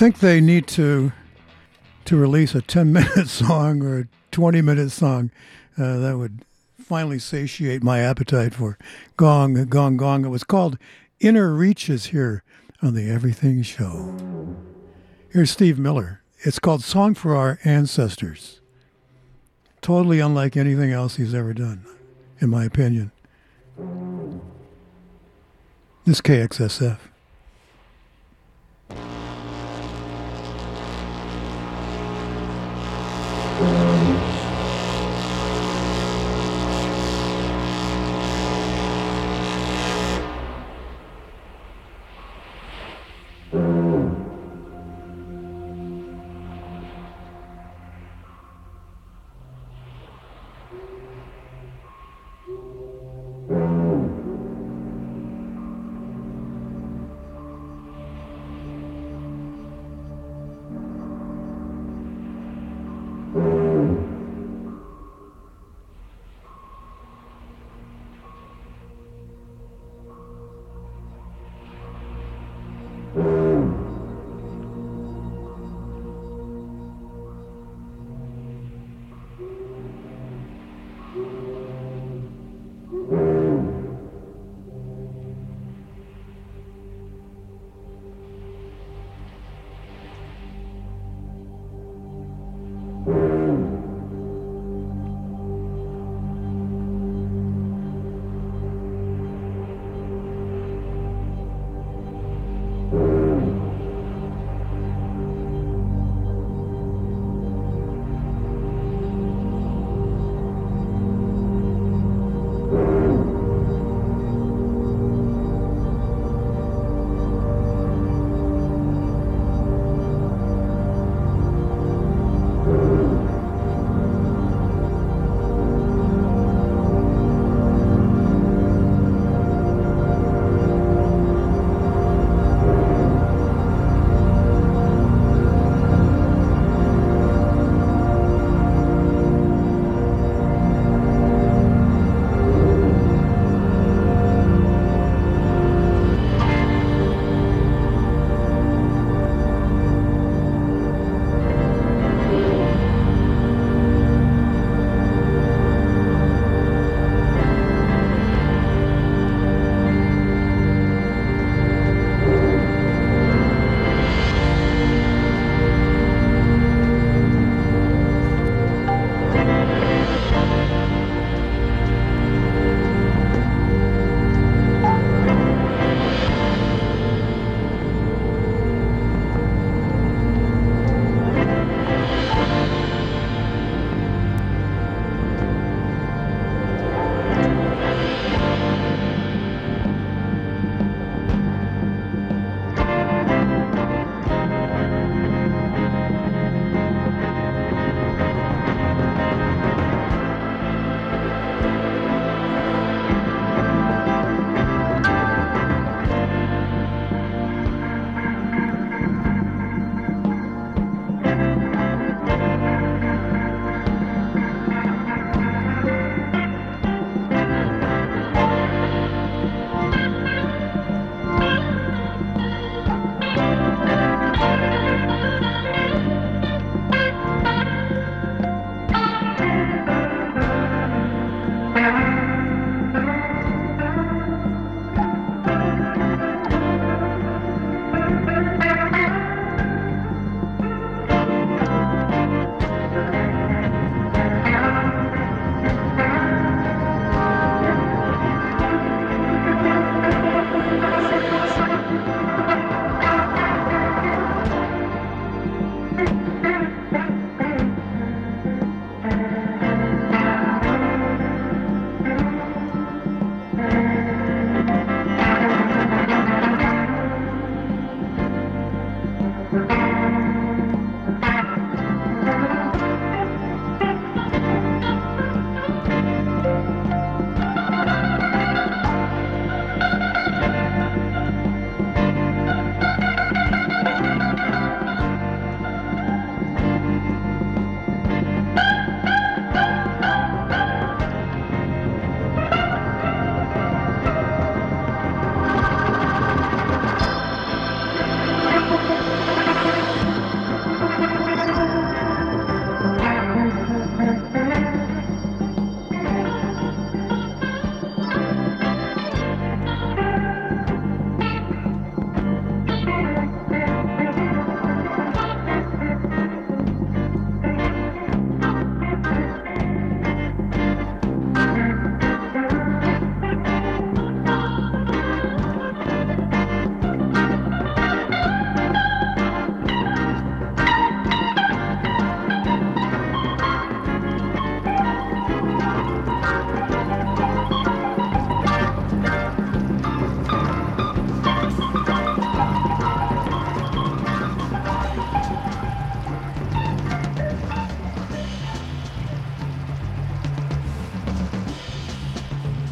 Think they need to to release a 10 minute song or a 20 minute song. Uh, that would finally satiate my appetite for Gong, Gong, Gong. It was called Inner Reaches here on the Everything Show. Here's Steve Miller. It's called Song for Our Ancestors. Totally unlike anything else he's ever done, in my opinion. This KXSF.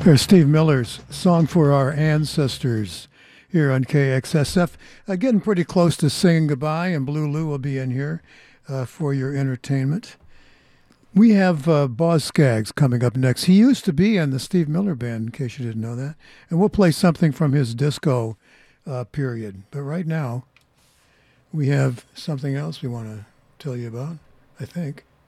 There's Steve Miller's Song for Our Ancestors here on KXSF. Uh, getting pretty close to singing goodbye, and Blue Lou will be in here uh, for your entertainment. We have uh, Boz Scaggs coming up next. He used to be in the Steve Miller Band, in case you didn't know that. And we'll play something from his disco uh, period. But right now, we have something else we want to tell you about, I think.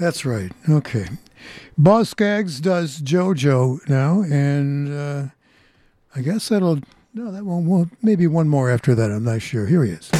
That's right. Okay. Boz does JoJo now, and uh, I guess that'll. No, that won't, won't. Maybe one more after that. I'm not sure. Here he is.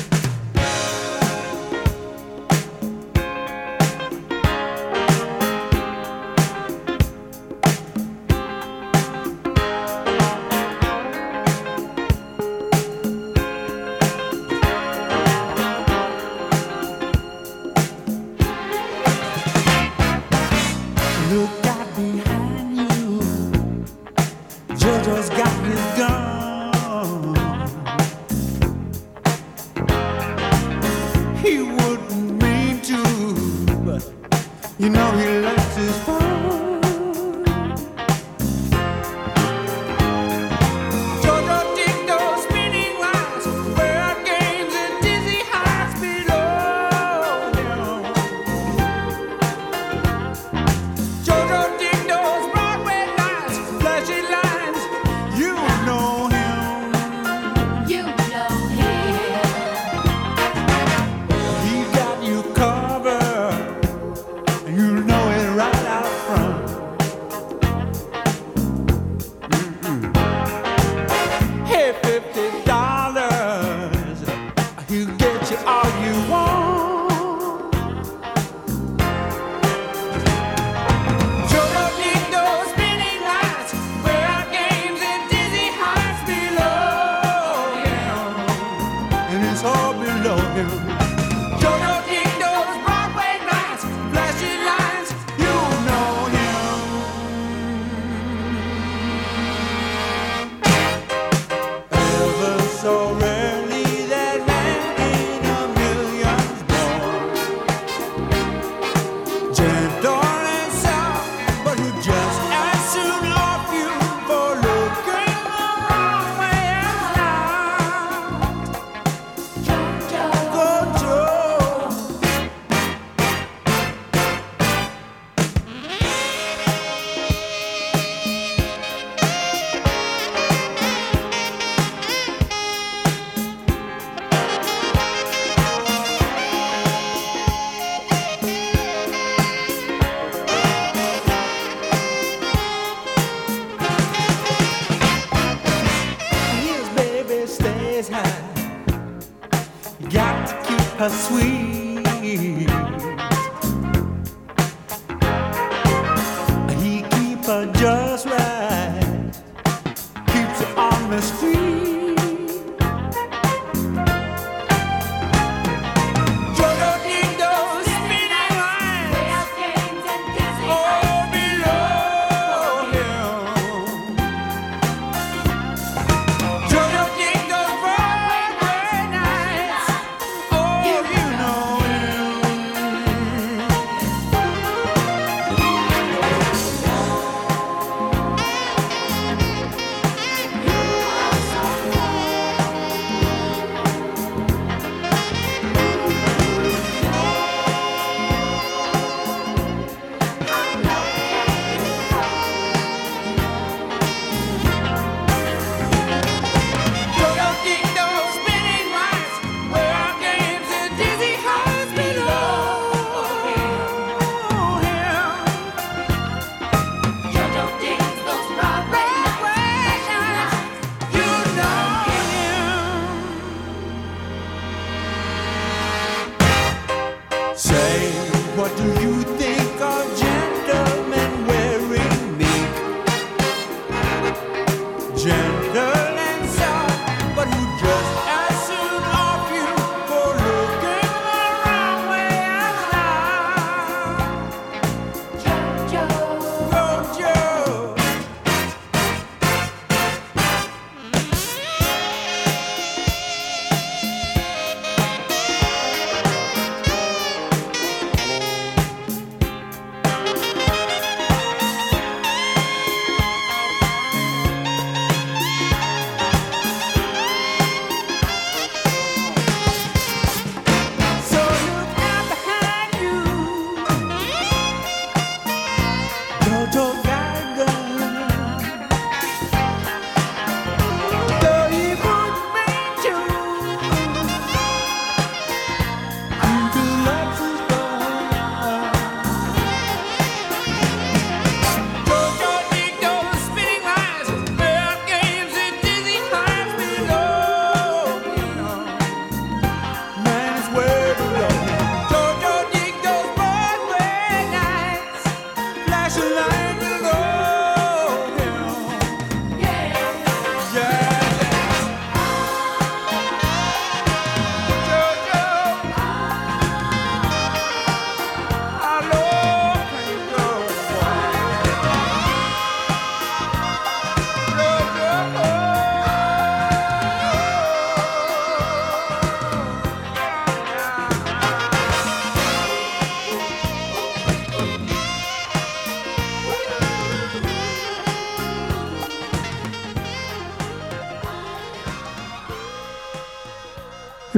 Her sweet.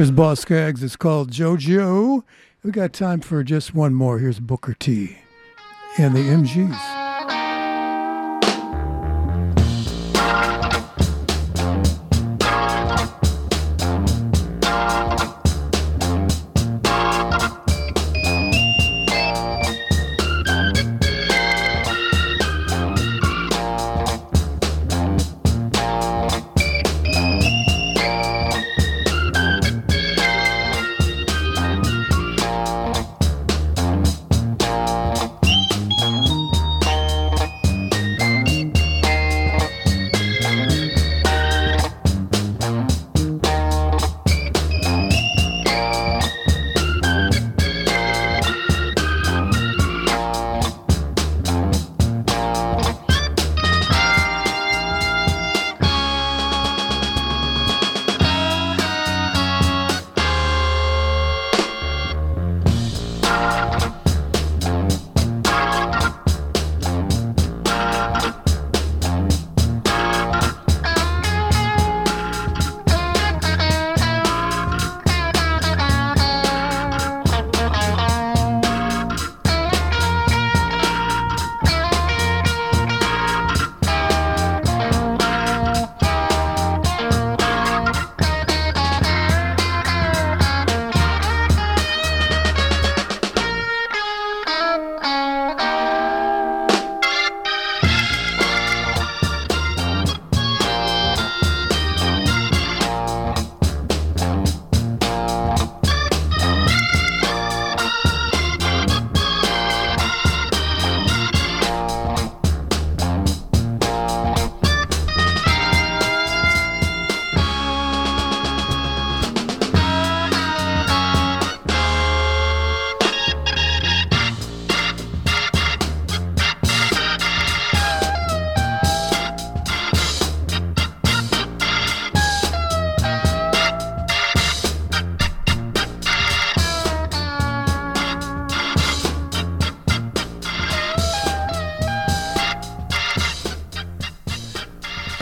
There's Boz Scaggs. It's called JoJo. We got time for just one more. Here's Booker T and the MGs.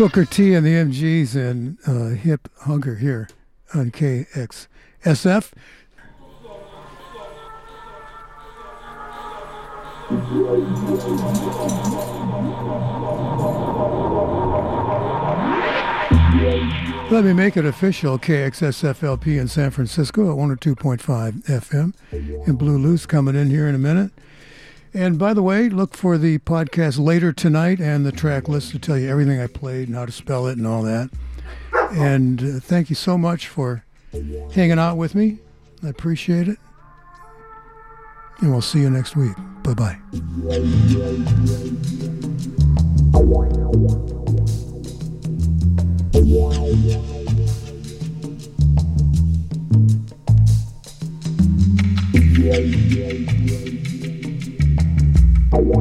Booker T and the MGs and uh, Hip Hug-Her here on KXSF. Let me make it official. KXSFLP in San Francisco at 102.5 FM. And Blue Lou's coming in here in a minute. And by the way, look for the podcast later tonight and the track list to tell you everything I played and how to spell it and all that. And uh, thank you so much for hanging out with me. I appreciate it. And we'll see you next week. Bye bye. Yeah.